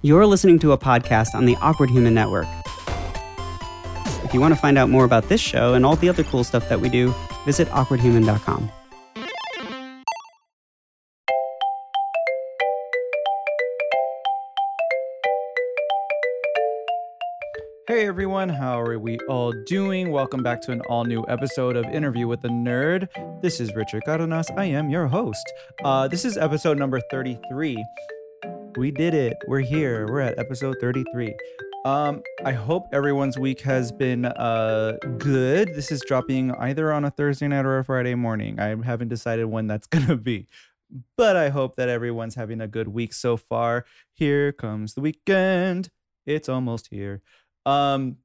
You're listening to a podcast on the Awkward Human Network. If you want to find out more about this show and all the other cool stuff that we do, visit awkwardhuman.com. Hey everyone, how are we all doing? Welcome back to an all new episode of Interview with the Nerd. This is Richard Cardenas. I am your host. Uh, this is episode number 33. We did it. We're here. We're at episode 33. Um, I hope everyone's week has been uh good. This is dropping either on a Thursday night or a Friday morning. I haven't decided when that's gonna be. But I hope that everyone's having a good week so far. Here comes the weekend. It's almost here. Um,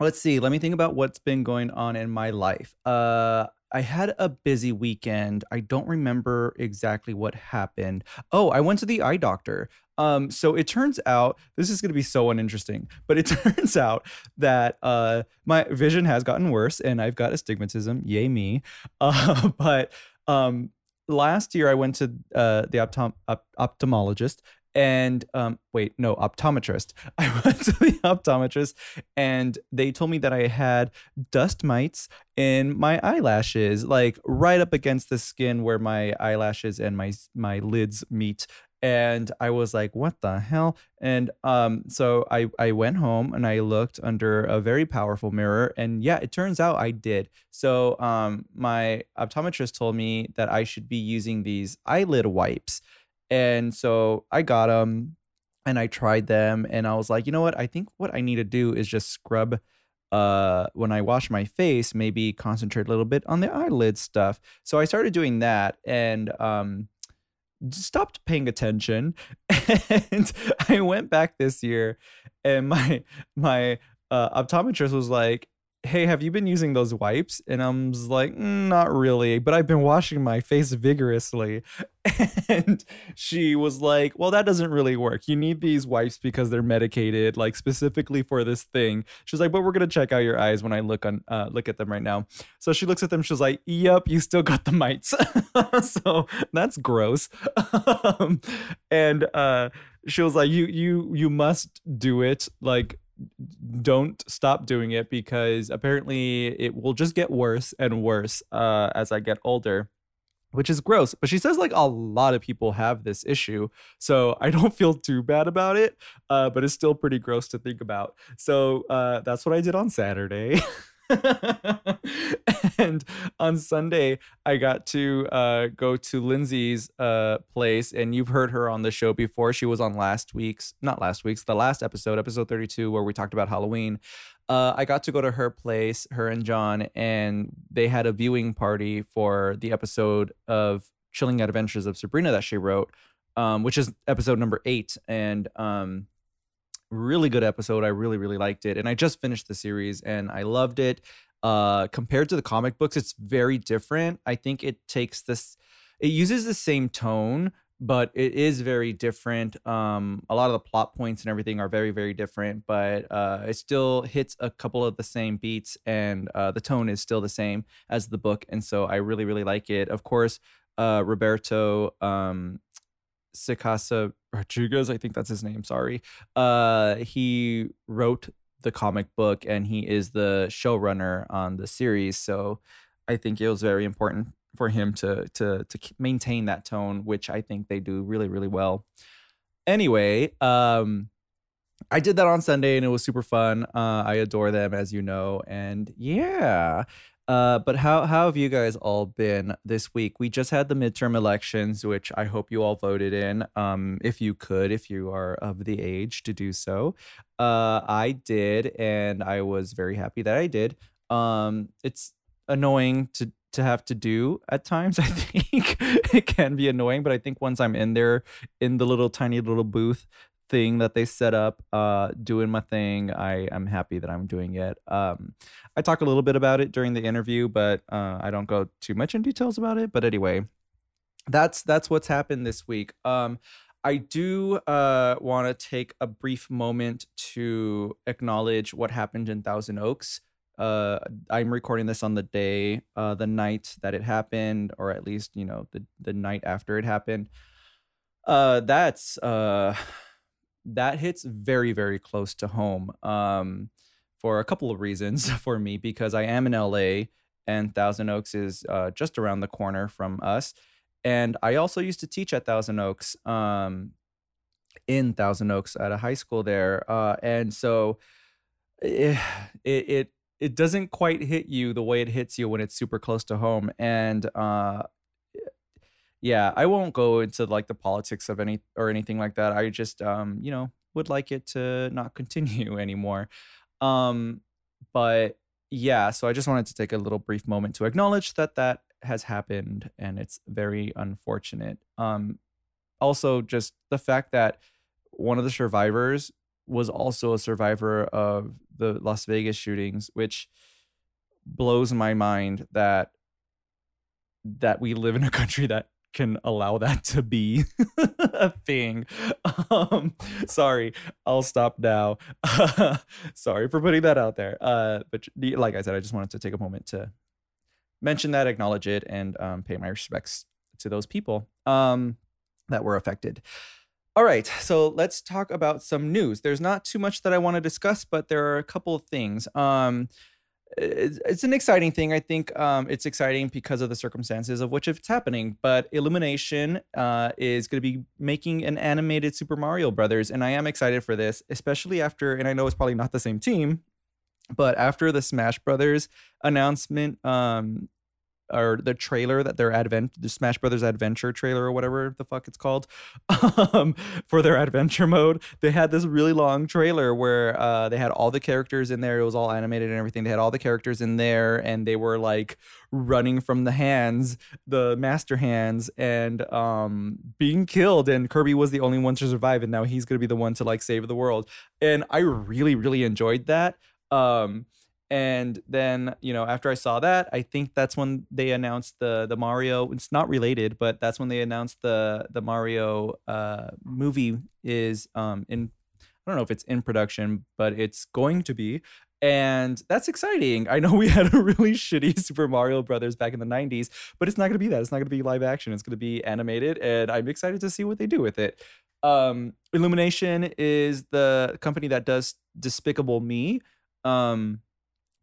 let's see. Let me think about what's been going on in my life. Uh, I had a busy weekend. I don't remember exactly what happened. Oh, I went to the eye doctor. Um, so it turns out this is going to be so uninteresting, but it turns out that uh, my vision has gotten worse, and I've got astigmatism. Yay me! Uh, but um, last year I went to uh, the optom- op- ophthalmologist, and um, wait, no, optometrist. I went to the optometrist and they told me that I had dust mites in my eyelashes, like right up against the skin where my eyelashes and my my lids meet. And I was like, what the hell? And um, so I, I went home and I looked under a very powerful mirror. And yeah, it turns out I did. So um, my optometrist told me that I should be using these eyelid wipes. And so I got them and I tried them and I was like, you know what? I think what I need to do is just scrub uh when I wash my face, maybe concentrate a little bit on the eyelid stuff. So I started doing that and um stopped paying attention and I went back this year and my my uh, optometrist was like hey, have you been using those wipes? And I'm like, mm, not really, but I've been washing my face vigorously. And she was like, well, that doesn't really work. You need these wipes because they're medicated, like specifically for this thing. She's like, but we're gonna check out your eyes when I look on uh, look at them right now. So she looks at them. She's like, yep, you still got the mites. so that's gross. um, and uh, she was like, you you you must do it like don't stop doing it because apparently it will just get worse and worse uh, as I get older which is gross. But she says like a lot of people have this issue. So I don't feel too bad about it, uh, but it's still pretty gross to think about. So uh, that's what I did on Saturday. and on Sunday, I got to uh, go to Lindsay's uh, place, and you've heard her on the show before. She was on last week's, not last week's, the last episode, episode 32, where we talked about Halloween. Uh, I got to go to her place, her and John, and they had a viewing party for the episode of Chilling Adventures of Sabrina that she wrote, um, which is episode number eight. And um, really good episode. I really, really liked it. And I just finished the series and I loved it. Uh, compared to the comic books, it's very different. I think it takes this, it uses the same tone, but it is very different. Um, a lot of the plot points and everything are very, very different, but uh, it still hits a couple of the same beats and uh, the tone is still the same as the book. And so I really, really like it. Of course, uh, Roberto um, Sacasa Rodriguez, I think that's his name. Sorry. Uh, he wrote the comic book and he is the showrunner on the series. So I think it was very important for him to to to maintain that tone, which I think they do really really well. Anyway, um, I did that on Sunday and it was super fun. Uh, I adore them, as you know, and yeah. Uh, but how how have you guys all been this week? We just had the midterm elections, which I hope you all voted in. Um, if you could, if you are of the age to do so, uh, I did, and I was very happy that I did. Um, it's annoying to to have to do at times. I think it can be annoying, but I think once I'm in there in the little tiny little booth, thing that they set up uh doing my thing. I i'm happy that i'm doing it. Um i talk a little bit about it during the interview but uh i don't go too much in details about it. But anyway that's that's what's happened this week. Um i do uh want to take a brief moment to acknowledge what happened in thousand oaks. Uh i'm recording this on the day uh the night that it happened or at least you know the the night after it happened. Uh that's uh that hits very very close to home um, for a couple of reasons for me because I am in LA and Thousand Oaks is uh, just around the corner from us, and I also used to teach at Thousand Oaks um, in Thousand Oaks at a high school there, uh, and so eh, it, it it doesn't quite hit you the way it hits you when it's super close to home. And uh yeah i won't go into like the politics of any or anything like that i just um you know would like it to not continue anymore um but yeah so i just wanted to take a little brief moment to acknowledge that that has happened and it's very unfortunate um also just the fact that one of the survivors was also a survivor of the Las Vegas shootings, which blows my mind that that we live in a country that can allow that to be a thing. Um, sorry, I'll stop now. sorry for putting that out there. Uh, but like I said, I just wanted to take a moment to mention that, acknowledge it, and um, pay my respects to those people um, that were affected. All right, so let's talk about some news. There's not too much that I want to discuss, but there are a couple of things. Um, it's, it's an exciting thing. I think um, it's exciting because of the circumstances of which it's happening. But Illumination uh, is going to be making an animated Super Mario Brothers, and I am excited for this, especially after. And I know it's probably not the same team, but after the Smash Brothers announcement um, or the trailer that their advent the Smash Brothers Adventure trailer or whatever the fuck it's called um, for their adventure mode. They had this really long trailer where uh, they had all the characters in there. It was all animated and everything. They had all the characters in there and they were like running from the hands, the master hands, and um, being killed. And Kirby was the only one to survive, and now he's gonna be the one to like save the world. And I really, really enjoyed that. Um, and then you know after i saw that i think that's when they announced the the mario it's not related but that's when they announced the the mario uh movie is um in i don't know if it's in production but it's going to be. And that's exciting. I know we had a really shitty super mario brothers back in the 90s but it's not going to be that. It's not going to be live action. It's going to be animated and i'm excited to see what they do with it. Um illumination is the company that does despicable me. Um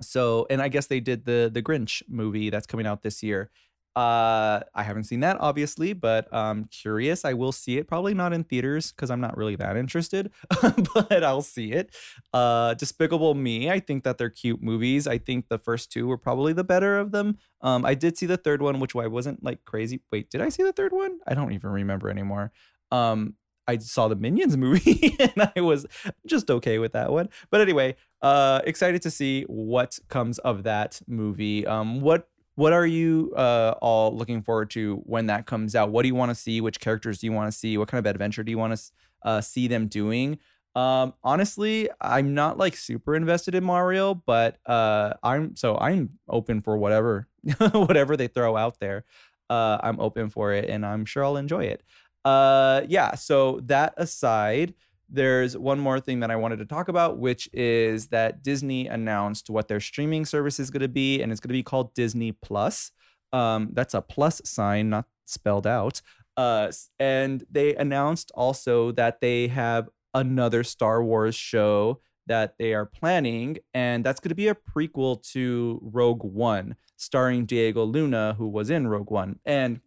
so, and I guess they did the the Grinch movie that's coming out this year. Uh, I haven't seen that obviously, but I'm curious. I will see it. Probably not in theaters because I'm not really that interested, but I'll see it. Uh, Despicable Me. I think that they're cute movies. I think the first two were probably the better of them. Um, I did see the third one, which I wasn't like crazy. Wait, did I see the third one? I don't even remember anymore. Um, I saw the Minions movie and I was just okay with that one. But anyway, uh excited to see what comes of that movie. Um what what are you uh all looking forward to when that comes out? What do you want to see? Which characters do you want to see? What kind of adventure do you want to uh see them doing? Um honestly, I'm not like super invested in Mario, but uh I'm so I'm open for whatever whatever they throw out there. Uh I'm open for it and I'm sure I'll enjoy it. Uh, yeah. So that aside, there's one more thing that I wanted to talk about, which is that Disney announced what their streaming service is going to be, and it's going to be called Disney Plus. Um, that's a plus sign, not spelled out. Uh, and they announced also that they have another Star Wars show that they are planning, and that's going to be a prequel to Rogue One, starring Diego Luna, who was in Rogue One. And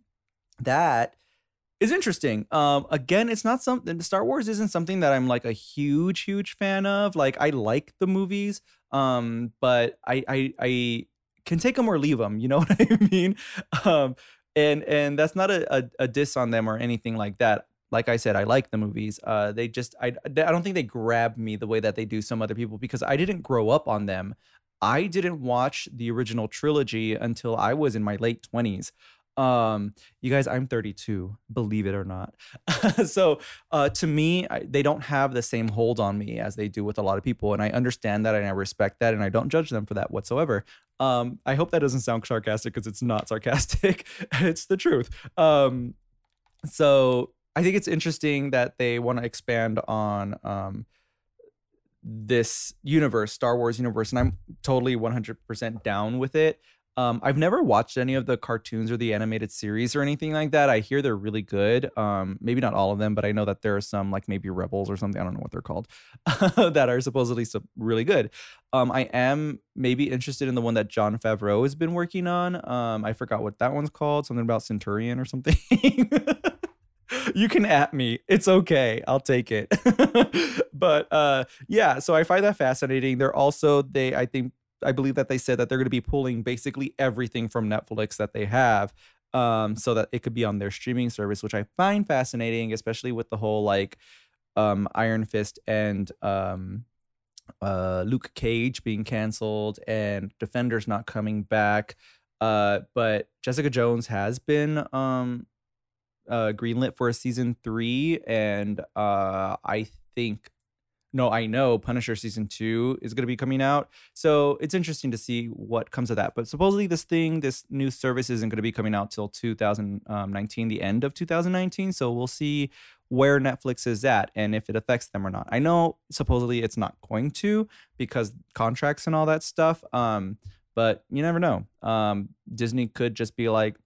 that is interesting. Um, again, it's not something. Star Wars isn't something that I'm like a huge, huge fan of. Like I like the movies, um, but I, I, I can take them or leave them. You know what I mean? Um, and and that's not a, a, a diss on them or anything like that. Like I said, I like the movies. Uh, they just I I don't think they grab me the way that they do some other people because I didn't grow up on them. I didn't watch the original trilogy until I was in my late twenties um you guys i'm 32 believe it or not. So uh to me I, they don't have the same hold on me as they do with a lot of people and i understand that and i respect that and i don't judge them for that whatsoever. Um i hope that doesn't sound sarcastic because it's not sarcastic. It's the truth. Um so i think it's interesting that they want to expand on um this universe star wars universe and i'm totally 100% down with it Um, I've never watched any of the cartoons or the animated series or anything like that. I hear they're really good. Um, maybe not all of them, but I know that there are some, like maybe Rebels or something. I don't know what they're called, that are supposedly really good. Um, I am maybe interested in the one that Jon Favreau has been working on. Um, I forgot what that one's called. Something about Centurion or something. you can at me. It's okay. I'll take it. but uh yeah, so I find that fascinating. They're also they I think I believe that they said that they're going to be pulling basically everything from Netflix that they have um so that it could be on their streaming service, which I find fascinating, especially with the whole like um Iron Fist and um uh Luke Cage being canceled and Defenders not coming back. Uh but Jessica Jones has been um uh, greenlit for a season three, and uh, I think no, I know Punisher season two is going to be coming out. So it's interesting to see what comes of that. But supposedly, this thing, this new service isn't going to be coming out till 2019, the end of 2019. So we'll see where Netflix is at and if it affects them or not. I know supposedly it's not going to because contracts and all that stuff. Um, but you never know. Um, Disney could just be like,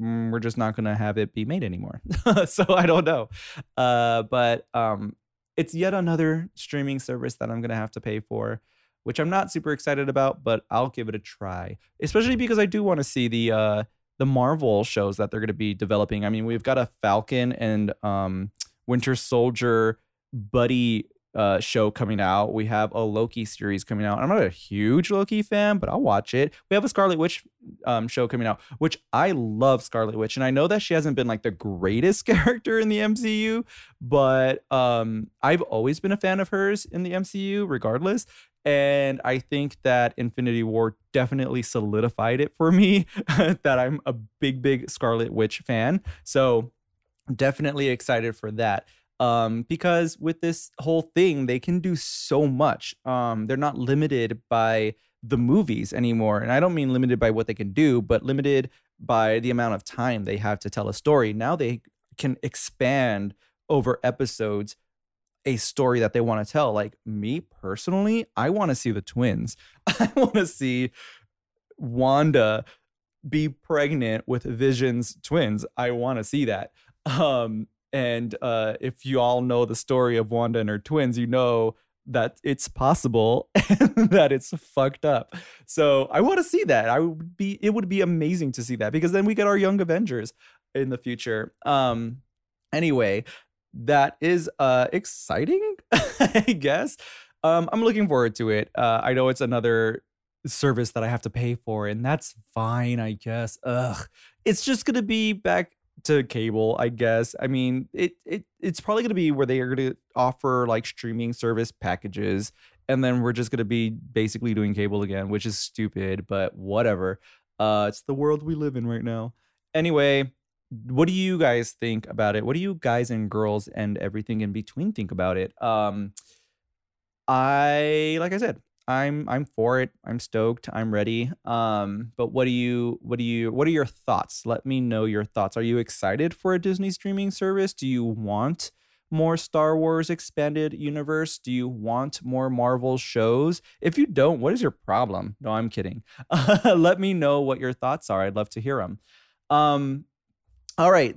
mm, we're just not going to have it be made anymore. so I don't know. Uh, but um, it's yet another streaming service that I'm going to have to pay for, which I'm not super excited about, but I'll give it a try, especially because I do want to see the uh, the Marvel shows that they're going to be developing. I mean, we've got a Falcon and um, Winter Soldier buddy uh, show coming out. We have a Loki series coming out. I'm not a huge Loki fan, but I'll watch it. We have a Scarlet Witch um, show coming out, which I love Scarlet Witch, and I know that she hasn't been like the greatest character in the MCU, but um, I've always been a fan of hers in the MCU, regardless. And I think that Infinity War definitely solidified it for me that I'm a big, big Scarlet Witch fan. So definitely excited for that um, because with this whole thing, they can do so much. Um, they're not limited by the movies anymore. And I don't mean limited by what they can do, but limited by the amount of time they have to tell a story. Now they can expand over episodes a story that they want to tell. Like me personally, I want to see the twins. I want to see Wanda be pregnant with Vision's twins. I want to see that. Um, and uh, if you all know the story of Wanda and her twins, you know that it's possible and that it's fucked up. So I want to see that. I would be it would be amazing to see that because then we get our young Avengers in the future. Um anyway, that is uh exciting, I guess. Um I'm looking forward to it. Uh I know it's another service that I have to pay for and that's fine, I guess. Ugh. It's just to be back to cable, I guess. I mean, it it it's probably going to be where they are going to offer like streaming service packages and then we're just going to be basically doing cable again, which is stupid, but whatever. Uh it's the world we live in right now. Anyway, what do you guys think about it? What do you guys and girls and everything in between think about it? Um I like I said, I'm I'm for it. I'm stoked. I'm ready. Um, but what do you what do you what are your thoughts? Let me know your thoughts. Are you excited for a Disney streaming service? Do you want more Star Wars expanded universe? Do you want more Marvel shows? If you don't, what is your problem? No, I'm kidding. let me know what your thoughts are. I'd love to hear them. Um, all right,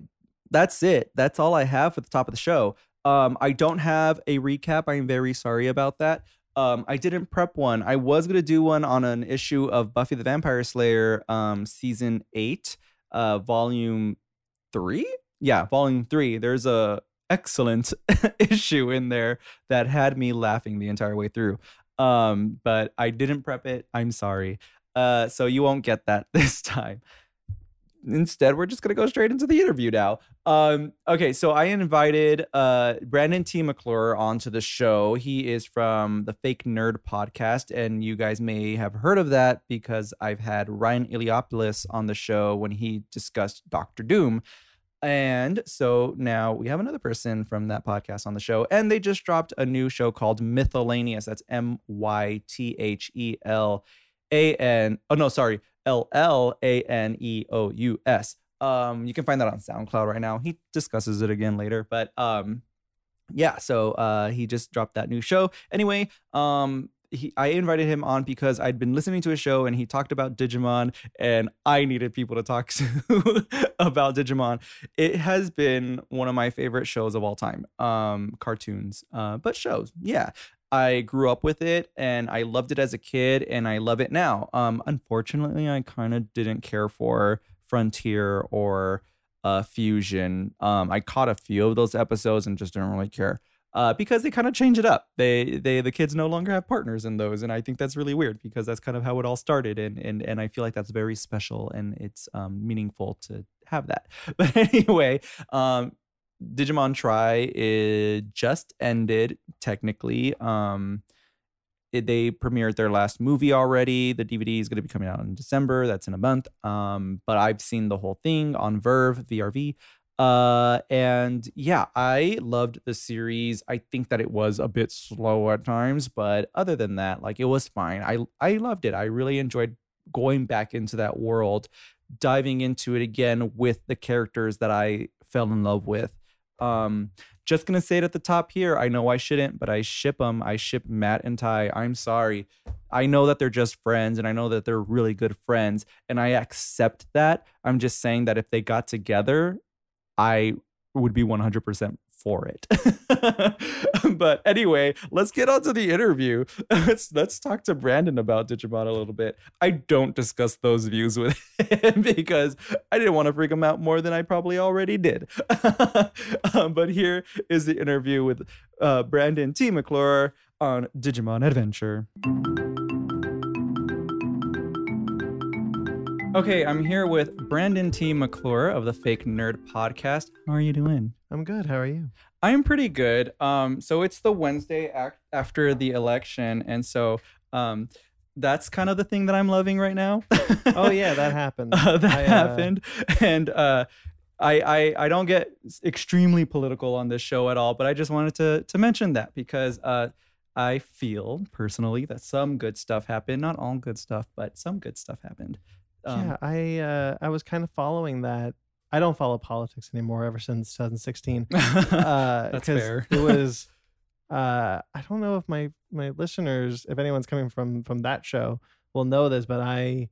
that's it. That's all I have for the top of the show. Um, I don't have a recap. I'm very sorry about that. Um, I didn't prep one. I was gonna do one on an issue of Buffy the Vampire Slayer, um, season eight, uh, volume three. Yeah, volume three. There's a excellent issue in there that had me laughing the entire way through. Um, but I didn't prep it. I'm sorry. Uh, so you won't get that this time instead we're just gonna go straight into the interview now. Um okay so i invited uh brandon t. Mcclure onto the show. He is from the fake nerd podcast and you guys may have heard of that because i've had ryan iliopoulos on the show when he discussed dr doom. And so now we have another person from that podcast on the show and they just dropped a new show called mythellaneous that's m-y-t-h-e-l a-n oh no sorry L L A N E O U S. Um, you can find that on SoundCloud right now. He discusses it again later, but um, yeah. So uh, he just dropped that new show. Anyway, um, he, I invited him on because I'd been listening to his show and he talked about Digimon, and I needed people to talk to about Digimon. It has been one of my favorite shows of all time. Um, cartoons, uh, but shows, yeah. I grew up with it and I loved it as a kid and I love it now. Um, unfortunately, I kind of didn't care for Frontier or uh, Fusion. Um, I caught a few of those episodes and just didn't really care uh, because they kind of change it up. They they the kids no longer have partners in those, and I think that's really weird because that's kind of how it all started, and and and I feel like that's very special and it's um, meaningful to have that. But anyway, um, Digimon Tri it just ended technically. Um, it, they premiered their last movie already. The DVD is going to be coming out in December. That's in a month. Um, but I've seen the whole thing on Verve VRV. Uh, and yeah, I loved the series. I think that it was a bit slow at times, but other than that, like it was fine. I I loved it. I really enjoyed going back into that world, diving into it again with the characters that I fell in love with. Um, just gonna say it at the top here. I know I shouldn't, but I ship them. I ship Matt and Tai. I'm sorry. I know that they're just friends, and I know that they're really good friends, and I accept that. I'm just saying that if they got together, I would be 100% for it. but anyway, let's get on to the interview. let's let's talk to Brandon about Digimon a little bit. I don't discuss those views with him because I didn't want to freak him out more than I probably already did. um, but here is the interview with uh, Brandon T. McClure on Digimon Adventure. Okay, I'm here with Brandon T. McClure of the Fake Nerd Podcast. How are you doing? I'm good. How are you? I'm pretty good. Um, so it's the Wednesday ac- after the election, and so um, that's kind of the thing that I'm loving right now. Oh yeah, that happened. Uh, that I, uh, happened, and uh, I, I I don't get extremely political on this show at all, but I just wanted to to mention that because uh, I feel personally that some good stuff happened. Not all good stuff, but some good stuff happened. Um, yeah, I uh, I was kind of following that. I don't follow politics anymore ever since 2016. Uh, That's fair. it was. Uh, I don't know if my my listeners, if anyone's coming from from that show, will know this, but I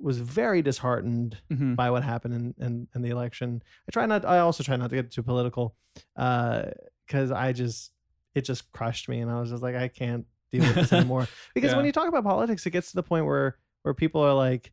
was very disheartened Mhm. by what happened in, in, in the election. I try not. I also try not to get too political, because I just it just crushed me, and I was just like, I can't deal with this anymore. Because when you talk about politics, it gets to the point where where people are like,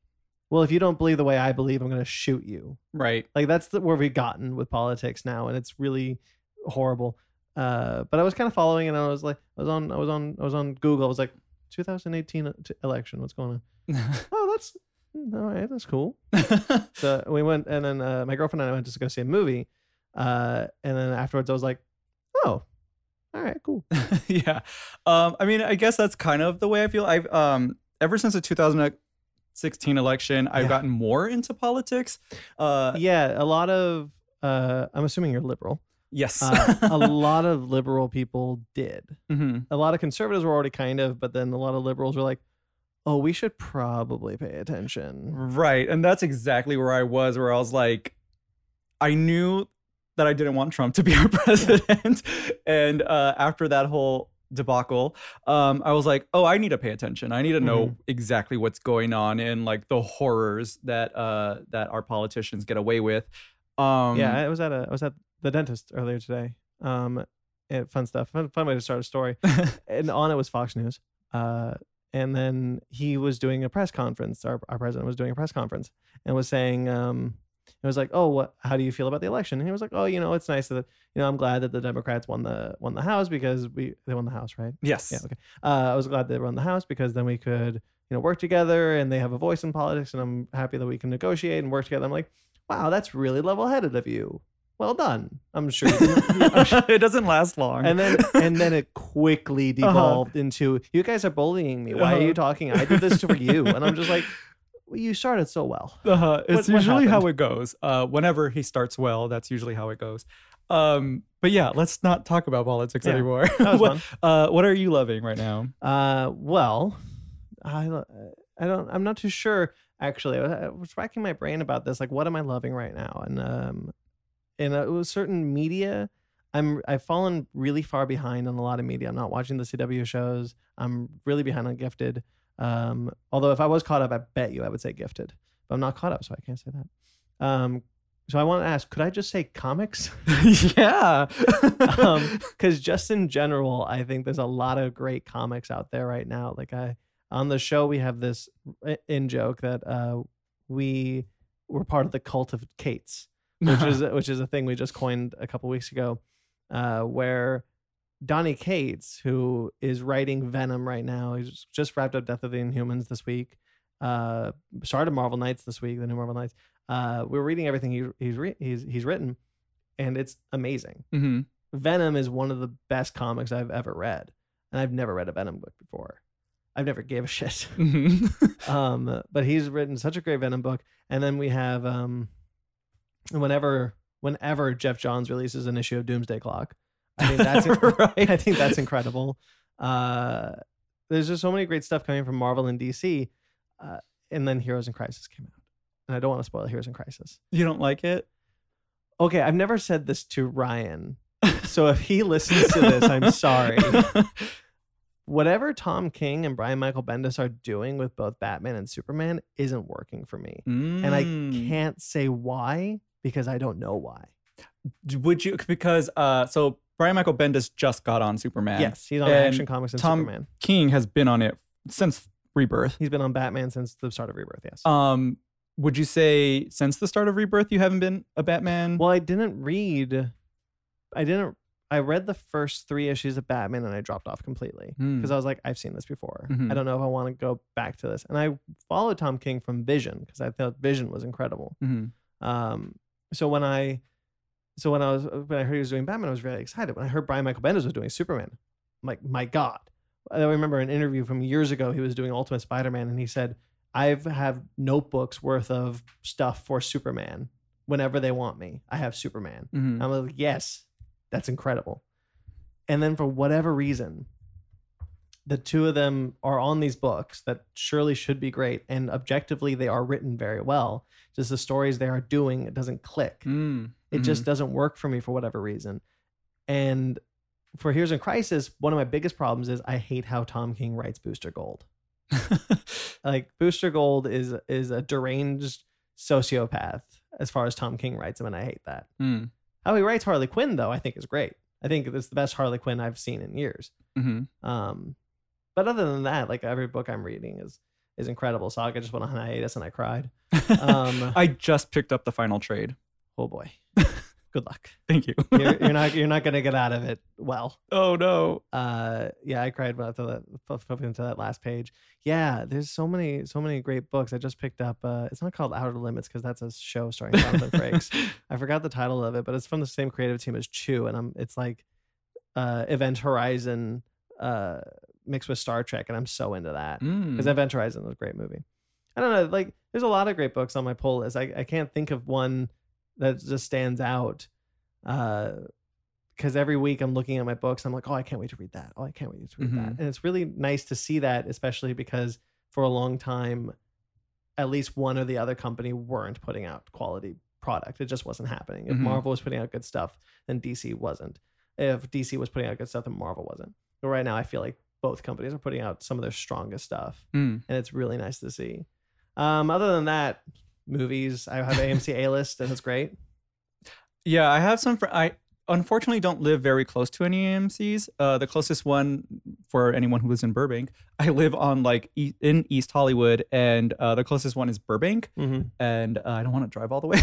well, if you don't believe the way I believe, I'm going to shoot you. Right. Like that's the, where we've gotten with politics now, and it's really horrible. Uh, but I was kind of following, and I was like, I was on, I was on, I was on Google. I was like, 2018 election. What's going on? Oh, that's mm, all right. That's cool. So we went, and then uh, my girlfriend and I went to go see a movie. Uh, and then afterwards, I was like, oh, all right, cool. yeah. Um, I mean, I guess that's kind of the way I feel. I've um ever since the 2016 election, I've Yeah. gotten more into politics. Uh, yeah, a lot of. Uh, I'm assuming you're liberal. yes. Uh, a lot of liberal people did. Mhm. a lot of conservatives were already kind of, but then a lot of liberals were like, "Oh, we should probably pay attention." Right. And that's exactly where I was, where I was like, I knew that I didn't want Trump to be our president. and uh, after that whole debacle, um, I was like, oh, I need to pay attention. I need to know Mm-hmm. exactly what's going on and like the horrors that uh, that our politicians get away with. Um, yeah, I was at a I was at the dentist earlier today. Um, and fun stuff. Fun, fun way to start a story. and on it was Fox News. Uh, and then he was doing a press conference. Our our president was doing a press conference and was saying, um, it was like, oh, what? How do you feel about the election? And he was like, oh, you know, it's nice that you know I'm glad that the Democrats won the won the House because we they won the House, right? yes. Yeah, okay. Uh, I was glad they won the House because then we could, you know, work together and they have a voice in politics, and I'm happy that we can negotiate and work together. I'm like, wow, that's really level-headed of you. Well done. I'm sure. I'm sure- it doesn't last long. and then and then it quickly devolved into you guys are bullying me. Why are you Uh-huh. talking? I did this for you, and I'm just like, you started so well. Uh, it's What- what usually how it goes. Uh, whenever he starts well, that's usually how it goes. Um, but yeah, let's not talk about politics Yeah, anymore. What, uh, what are you loving right now? Uh, well, I I don't I'm not too sure actually. I was racking my brain about this. Like, what am I loving right now? And um, in a, certain media, I'm I've fallen really far behind on a lot of media. I'm not watching the CW shows. I'm really behind on Gifted. Um, although if I was caught up, I bet you I would say Gifted. But I'm not caught up, so I can't say that. Um, so I want to ask, could I just say comics? yeah. um because just in general i think there's a lot of great comics out there right now like i on the show we have this in joke that uh we were part of the cult of cates which is which is a thing we just coined a couple weeks ago uh where donny cates who is writing venom right now. He's just wrapped up death of the inhumans this week uh started marvel knights this week the new marvel knights. Uh we're reading everything he, he's re- he's he's written and it's amazing. Hmm Venom is one of the best comics I've ever read, and I've never read a Venom book before. I've never gave a shit. hmm um, but he's written such a great Venom book, and then we have um, whenever whenever Geoff Johns releases an issue of Doomsday Clock, I think that's right. I think that's incredible. Uh, there's just so many great stuff coming from Marvel and DC, uh, and then Heroes in Crisis came out, and I don't want to spoil Heroes in Crisis. You don't like it? Okay, I've never said this to Ryan, so if he listens to this, I'm sorry. whatever Tom King and Brian Michael Bendis are doing with both Batman and Superman isn't working for me. And I Mm. can't say why because I don't know why. would you because uh so Brian Michael Bendis just got on Superman. yes, he's on and Action Comics and Tom- Superman. King has been on it since Rebirth. He's been on Batman since the start of Rebirth, yes. Um would you say since the start of Rebirth you haven't been a Batman? well, I didn't read I didn't I read the first 3 issues of Batman and I dropped off completely Hmm. because I was like I've seen this before. Mhm. I don't know if I want to go back to this. And I followed Tom King from Vision because I thought Vision was incredible. Mhm. Um, so when I, so when I was when I heard he was doing Batman, I was really excited. When I heard Brian Michael Bendis was doing Superman, I'm like, my God! I remember an interview from years ago. He was doing Ultimate Spider-Man, and he said, "I've have notebooks worth of stuff for Superman whenever they want me. I have Superman." Mhm. I'm like, yes, that's incredible. And then for whatever reason, the two of them are on these books that surely should be great, and objectively they are written very well. Just the stories they are doing, it doesn't click. Mm. It just doesn't work for me for whatever reason. And for Heroes in Crisis, one of my biggest problems is I hate how Tom King writes Booster Gold. Like Booster Gold is is a deranged sociopath as far as Tom King writes him, and I hate that. Mm. How he writes Harley Quinn, though, I think is great. I think it's the best Harley Quinn I've seen in years. Mhm. Um, but other than that, like every book I'm reading is is incredible. Saga just went on hiatus and I cried. Um, I just picked up the final trade. Oh boy, good luck. Thank you. You're, you're not you're not gonna get out of it well. oh no. Uh, yeah, I cried thought that fl- flipping into that last page. Yeah, there's so many so many great books. I just picked up. Uh, it's not called Outer Limits because that's a show starring Jonathan Frakes. I forgot the title of it, but it's from the same creative team as Chew, and I'm it's like uh Event Horizon uh mixed with Star Trek, and I'm so into that Mm. because Event Horizon was a great movie. I don't know, like there's a lot of great books on my pull list. I, I can't think of one that just stands out. Uh because every week I'm looking at my books, I'm like, oh, I can't wait to read that. Oh, I can't wait to read that. Mhm. And it's really nice to see that, especially because for a long time, at least one or the other company weren't putting out quality product. It just wasn't happening. If Mhm. Marvel was putting out good stuff, then DC wasn't. If DC was putting out good stuff, then Marvel wasn't. But right now, I feel like both companies are putting out some of their strongest stuff, Mm. and it's really nice to see. Um, other than that, movies, I have AMC A list, and it's great. Yeah, I have some. Fr- I unfortunately don't live very close to any AMC's. Uh, the closest one for anyone who lives in Burbank, I live on like e- in East Hollywood, and uh, the closest one is Burbank, Mm-hmm. and uh, I don't want to drive all the way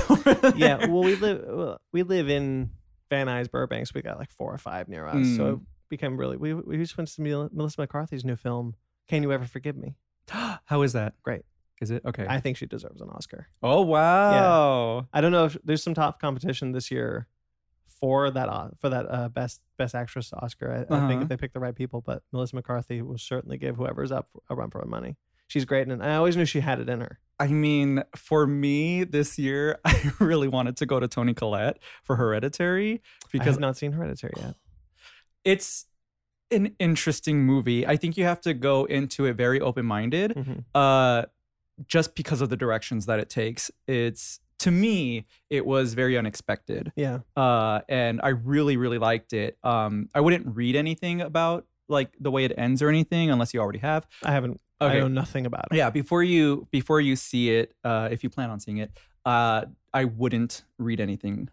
yeah well we live well, we live in van nuys burbank so we got like four or five near us so it Mm. became really we, we just went to see melissa mccarthy's new film can you ever forgive me How is that? Great. Is it okay? i think she deserves an oscar oh wow! i don't know if there's some top competition this year for that for that uh, best best actress oscar I, I think Uh-huh. if they pick the right people but melissa mccarthy will certainly give whoever's up a run for her money she's great and i always knew she had it in her I mean, for me this year, I really wanted to go to Toni Collette for Hereditary i because have not seen hereditary yet it's an interesting movie. I think you have to go into it very open minded. Mhm. uh just because of the directions that it takes it's to me, it was very unexpected. Yeah. Uh, and I really, really liked it. Um, I wouldn't read anything about like the way it ends or anything unless you already have. I haven't. Okay. I know nothing about it. Yeah, before you before you see it, uh, if you plan on seeing it, uh, I wouldn't read anything.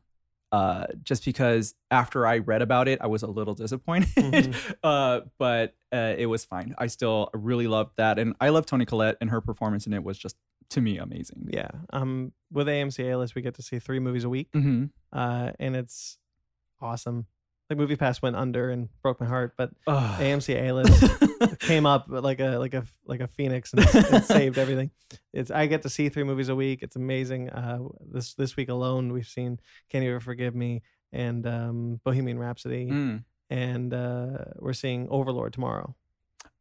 Uh, just because after I read about it, I was a little disappointed. Mhm. uh, but uh, it was fine. I still really loved that, and I love Toni Collette, and her performance in it was just to me amazing. Yeah. Um, with AMC A list, we get to see three movies a week, Mm-hmm. uh, and it's awesome. Like Movie Pass went under and broke my heart, but AMC A list came up like a like a like a phoenix and, and saved everything. It's I get to see three movies a week. It's amazing. Uh, this this week alone, we've seen Can You Ever Forgive Me and um, Bohemian Rhapsody, Mm. and uh, we're seeing Overlord tomorrow.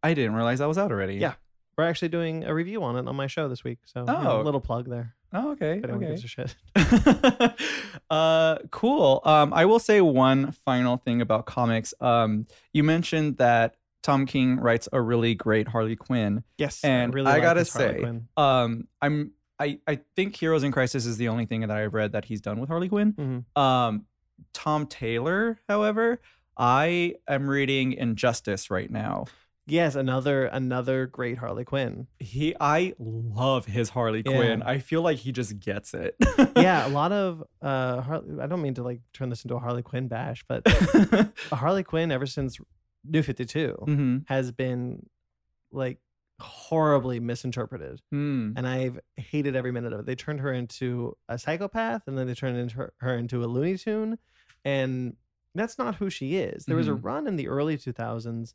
I didn't realize that was out already. Yeah. We're actually doing a review on it on my show this week. So, you know, Oh. little plug there. Oh, okay. Anyone okay. gives a shit. uh, cool. Um, I will say one final thing about comics. Um, you mentioned that Tom King writes a really great Harley Quinn. Yes, And really I like gotta say, Um, I'm I I think Heroes in Crisis is the only thing that I've read that he's done with Harley Quinn. Mhm. Um, Tom Taylor, however, I am reading Injustice right now. Yes, another another great Harley Quinn. He, I love his Harley Yeah. Quinn. I feel like he just gets it. yeah, a lot of uh, Harley, I don't mean to like turn this into a Harley Quinn bash, but Harley Quinn ever since New Fifty Two hmm has been like horribly misinterpreted, Hmm. and I've hated every minute of it. They turned her into a psychopath, and then they turned into her, into a Looney Tune, and that's not who she is. There was a Mhm. run in the early two thousands.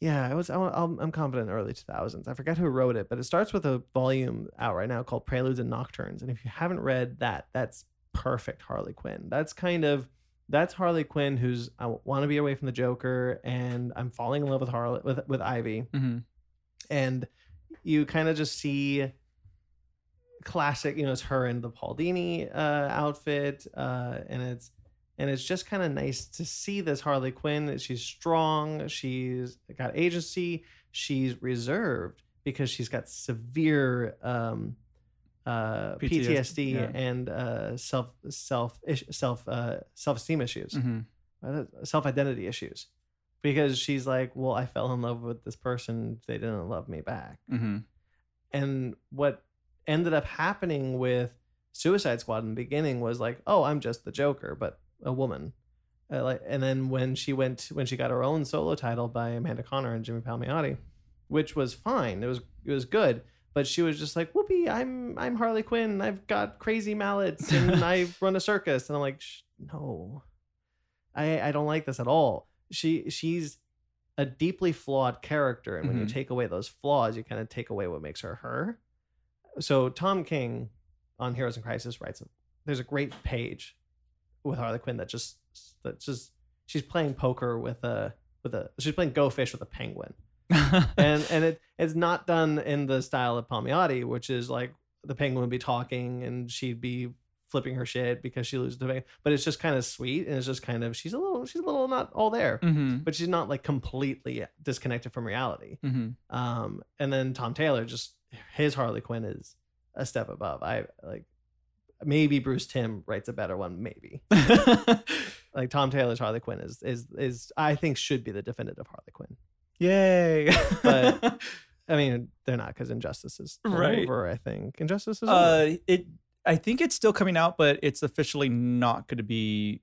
Yeah, I was. I'm, confident in early 2000s. I forget who wrote it, but it starts with a volume out right now called Preludes and Nocturnes. And if you haven't read that, that's perfect Harley Quinn. That's kind of that's Harley Quinn who's I want to be away from the Joker and I'm falling in love with Harley with with Ivy hmm and you kind of just see classic you know it's her in the paul dini uh outfit uh and it's and it's just kind of nice to see this harley quinn she's strong she's got agency she's reserved because she's got severe um uh PTSD, ptsd yeah. and uh self self self uh, self esteem issues hmm self identity issues. Because she's like, well, I fell in love with this person, they didn't love me back, hmm and what ended up happening with Suicide Squad in the beginning was like, oh, I'm just the Joker, but a woman. Uh, like, and then when she went when she got her own solo title by Amanda Conner and Jimmy Palmiotti, which was fine, it was it was good. But she was just like, "Whoopee! I'm I'm Harley Quinn. I've got crazy mallets and I run a circus." And I'm like, "No, I I don't like this at all." She she's a deeply flawed character, and when you Mhm. take away those flaws, you kind of take away what makes her her. So Tom King on Heroes in Crisis writes, "There's a great page with Harley Quinn that just that just she's playing poker with a with a she's playing Go Fish with a penguin." and and it it's not done in the style of Palmiotti, which is like the penguin would be talking and she'd be flipping her shit because she loses the penguin. But it's just kind of sweet and it's just kind of she's a little she's a little not all there, hmm but she's not like completely disconnected from reality. hmm Um, and then Tom Taylor just his Harley Quinn is a step above. I like maybe Bruce Timm writes a better one, maybe. Like Tom Taylor's Harley Quinn is is is I think should be the definitive Harley Quinn. Yay! But- I mean, they're not because Injustice is Right. over. I think Injustice is over. uh, it. I think it's still coming out, but it's officially not going to be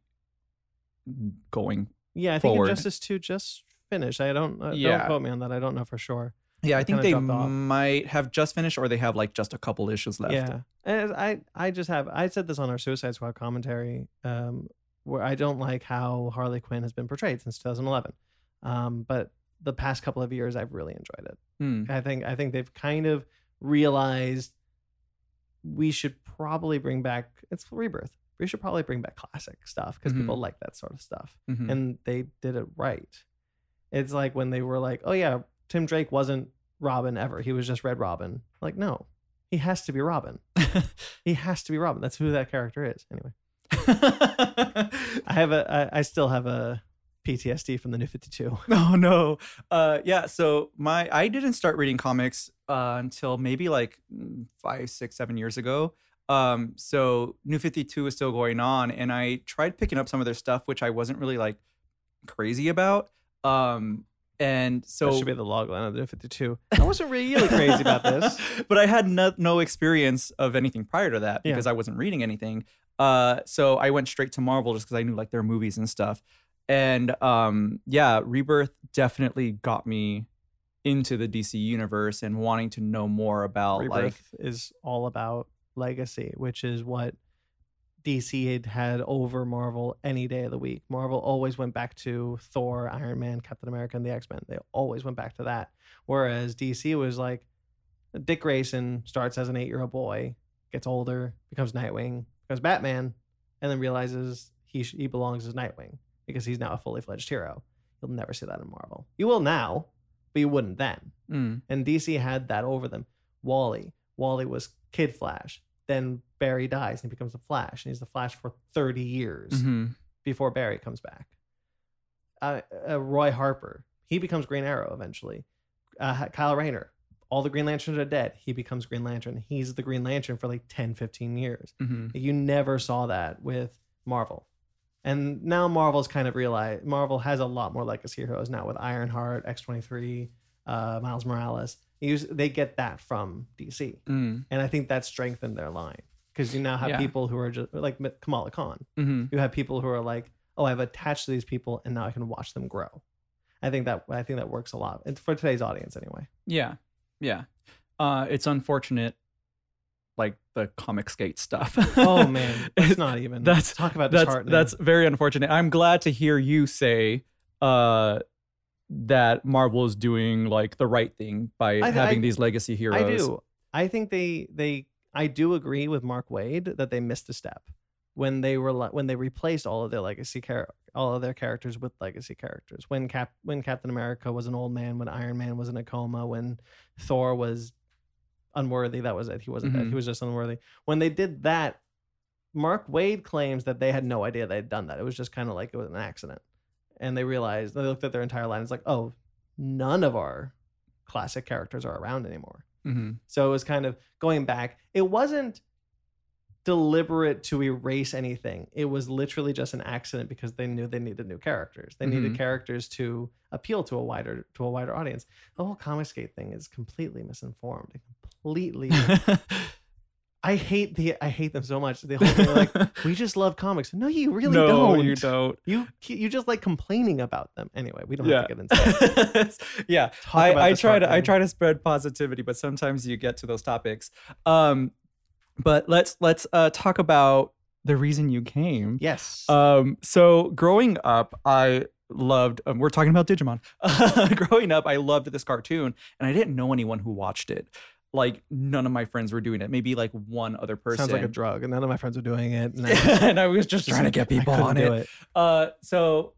going. Yeah, I think forward. Injustice Two just finished. I don't. Uh, Yeah. Don't quote me on that. I don't know for sure. Yeah, I think they might have just finished, or they have like just a couple issues left. Yeah, and I I just have I said this on our Suicide Squad commentary, um, where I don't like how Harley Quinn has been portrayed since 2011, um, but the past couple of years I've really enjoyed it. Hmm. I think I think they've kind of realized we should probably bring back it's rebirth. We should probably bring back classic stuff because Mhm. people like that sort of stuff, Mhm. and they did it right. It's like when they were like, "Oh yeah, Tim Drake wasn't Robin ever. He was just Red Robin." Like, no, he has to be Robin. He has to be Robin. That's who that character is. Anyway, I have a I, I still have a PTSD from the New Fifty Two. oh no. Uh, yeah. So my I didn't start reading comics uh, until maybe like five, six, seven years ago. Um, so New 52 is still going on, and I tried picking up some of their stuff, which I wasn't really like crazy about. Um, and so that should be the log line of the 52. I wasn't really crazy about this. but I had no, no experience of anything prior to that Yeah. because I wasn't reading anything. Uh, so I went straight to Marvel just because I knew like their movies and stuff. And um, yeah, Rebirth definitely got me into the DC universe and wanting to know more about like Rebirth is all about legacy, which is what DC had had over Marvel any day of the week. Marvel always went back to Thor, Iron Man, Captain America, and the X Men. They always went back to that. Whereas DC was like, Dick Grayson starts as an eight year old boy, gets older, becomes Nightwing, becomes Batman, and then realizes he sh- he belongs as Nightwing because he's now a fully fledged hero. You'll never see that in Marvel. You will now, but you wouldn't then mm, and DC had that over them. Wally, Wally was Kid Flash. Then Barry dies and he becomes the Flash, and he's the Flash for thirty years mhm, before Barry comes back. Uh, uh, Roy Harper, he becomes Green Arrow eventually. Uh, Kyle Rayner, all the Green Lanterns are dead. He becomes Green Lantern. He's the Green Lantern for like 10, 15 years. mhm. You never saw that with Marvel. And now Marvel's kind of realized Marvel has a lot more legacy heroes now with Ironheart, X23, uh, Miles Morales. Use, they get that from DC. Mm, And I think that strengthened their line because you now have Yeah. people who are just like Kamala Khan. mhm. You have people who are like, oh, I've attached to these people and now I can watch them grow. I think that I think that works a lot. It's for today's audience anyway. Yeah, yeah. Uh, it's unfortunate, like the Comicsgate stuff. Oh man, it's not even. That's- talk about that's that's very unfortunate. I'm glad to hear you say uh that Marvel is doing like the right thing by I- having I- these legacy heroes. I do. I think they they I do agree with Mark Waid that they missed a step when they were when they replaced all of their legacy char- all of their characters with legacy characters. When Cap when Captain America was an old man, when Iron Man was in a coma, when Thor was unworthy, that was it. He wasn't dead. Mhm. He was just unworthy. When they did that, Mark Waid claims that they had no idea they had done that. It was just kind of like it was an accident. And they realized they looked at their entire line. It's like, oh, none of our classic characters are around anymore. Mhm. So it was kind of going back. It wasn't deliberate to erase anything. It was literally just an accident because they knew they needed new characters. They needed Mhm. characters to appeal to a wider to a wider audience. The whole Comicsgate thing is completely misinformed. and Completely. I hate the I hate them so much. The whole thing like we just love comics. No, you really no, don't. No, you don't. You you just like complaining about them. Anyway, we don't Yeah. have to get into that. yeah. Talk I, I try to I try to spread positivity, but sometimes you get to those topics. Um, but let's let's uh, talk about the reason you came. Yes. Um, so growing up, I loved. Um, we're talking about Digimon. growing up, I loved this cartoon, and I didn't know anyone who watched it. Like none of my friends were doing it. Maybe like one other person. Sounds like a drug, and none of my friends were doing it. And I- and I was just trying to get people on do it. Uh, so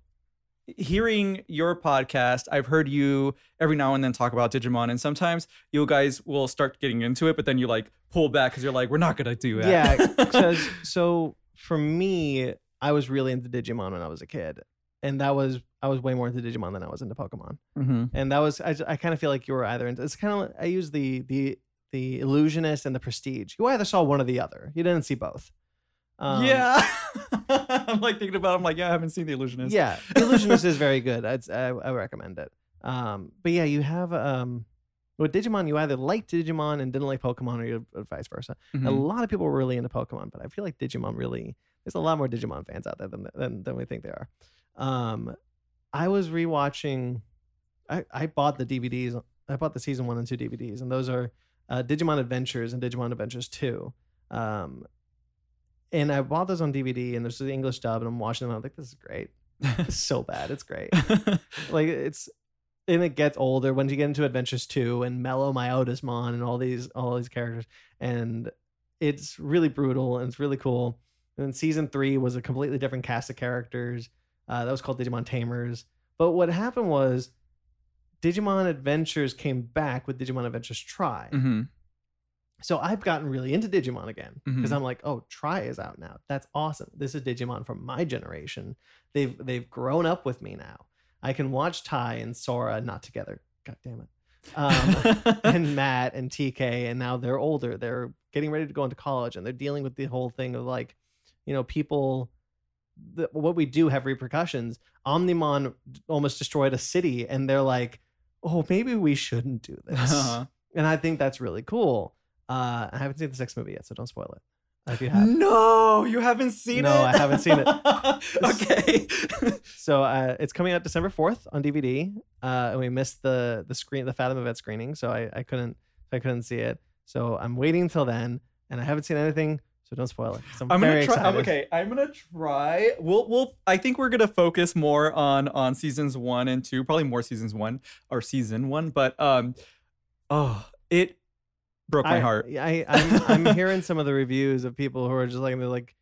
hearing your podcast, I've heard you every now and then talk about Digimon, and sometimes you guys will start getting into it, but then you like pull back because you're like, we're not gonna do it. Yeah, so for me, I was really into Digimon when I was a kid, and that was I was way more into Digimon than I was into Pokemon, hmm and that was I, I kind of feel like you were either into it's kind of I use the the the illusionist and the prestige. You either saw one or the other. You didn't see both. Um, yeah. I'm like thinking about. it, I'm like, yeah, I haven't seen the Illusionist. yeah. The illusionist is very good. I'd, I I recommend it. Um, but yeah, you have um. With Digimon, you either liked Digimon and didn't like Pokemon, or you vice versa. A Mhm. lot of people were really into Pokemon, but I feel like Digimon really there's a lot more Digimon fans out there than than, than we think there are. Um, I was rewatching. I I bought the DVDs. I bought the season one and two DVDs, and those are uh, Digimon Adventures and Digimon Adventures two. Um, and I bought those on DVD, and there's the English dub, and I'm watching them. I'm like, this is great. It's so bad. It's great. like it's and it gets older when you get into adventures 2 and MaloMyotismon and all these all these characters and it's really brutal and it's really cool and then season 3 was a completely different cast of characters uh, that was called digimon tamers but what happened was digimon adventures came back with digimon adventures Tri hmm so I've gotten really into Digimon again because Mhm. I'm like, oh, Tri is out now. That's awesome. This is Digimon from my generation. They've they've grown up with me now. I can watch Tai and Sora not together. God damn it. um, and Matt and TK, and now they're older. They're getting ready to go into college, and they're dealing with the whole thing of like, you know, people. The, what we do have repercussions. Omnimon almost destroyed a city, and they're like, "Oh, maybe we shouldn't do this." Uh-huh. And I think that's really cool. Uh, I haven't seen the sixth movie yet, so don't spoil it. If you have, No, you haven't seen No, it. No, I haven't seen it. okay. so uh, it's coming out December fourth on DVD. Uh, and we missed the the screen, the Fathom event screening, so I, I couldn't I couldn't see it. So I'm waiting until then, and I haven't seen anything, so don't spoil it. I'm, I'm very gonna try. I'm, excited. okay, I'm gonna try. We'll, we'll. I think we're gonna focus more on on seasons one and two, probably more seasons one or season one. But um, oh, it broke my I, heart. I I'm, I'm hearing some of the reviews of people who are just like they're like,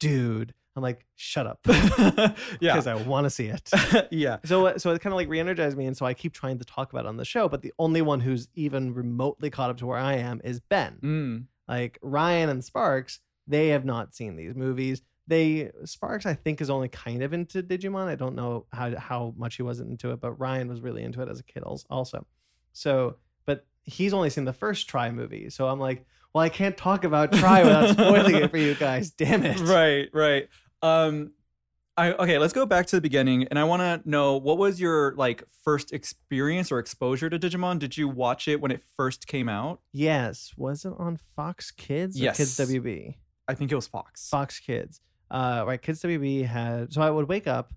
dude. I'm like, shut up, yeah, because I want to see it. yeah. So uh, so it kind of like re-energized me, and so I keep trying to talk about it on the show. But the only one who's even remotely caught up to where I am is Ben. Mm. Like Ryan and Sparks, they have not seen these movies. They Sparks, I think, is only kind of into Digimon. I don't know how how much he wasn't into it, but Ryan was really into it as a kid also. So, but he's only seen the first Tri movie. So I'm like, well, I can't talk about Tri without spoiling it for you guys. Damn it! Right, right. Um, I okay. Let's go back to the beginning, and I want to know what was your like first experience or exposure to Digimon? Did you watch it when it first came out? Yes, was it on Fox Kids or Yes. Kids WB? I think it was Fox. Fox Kids. Uh, right, Kids WB had. So I would wake up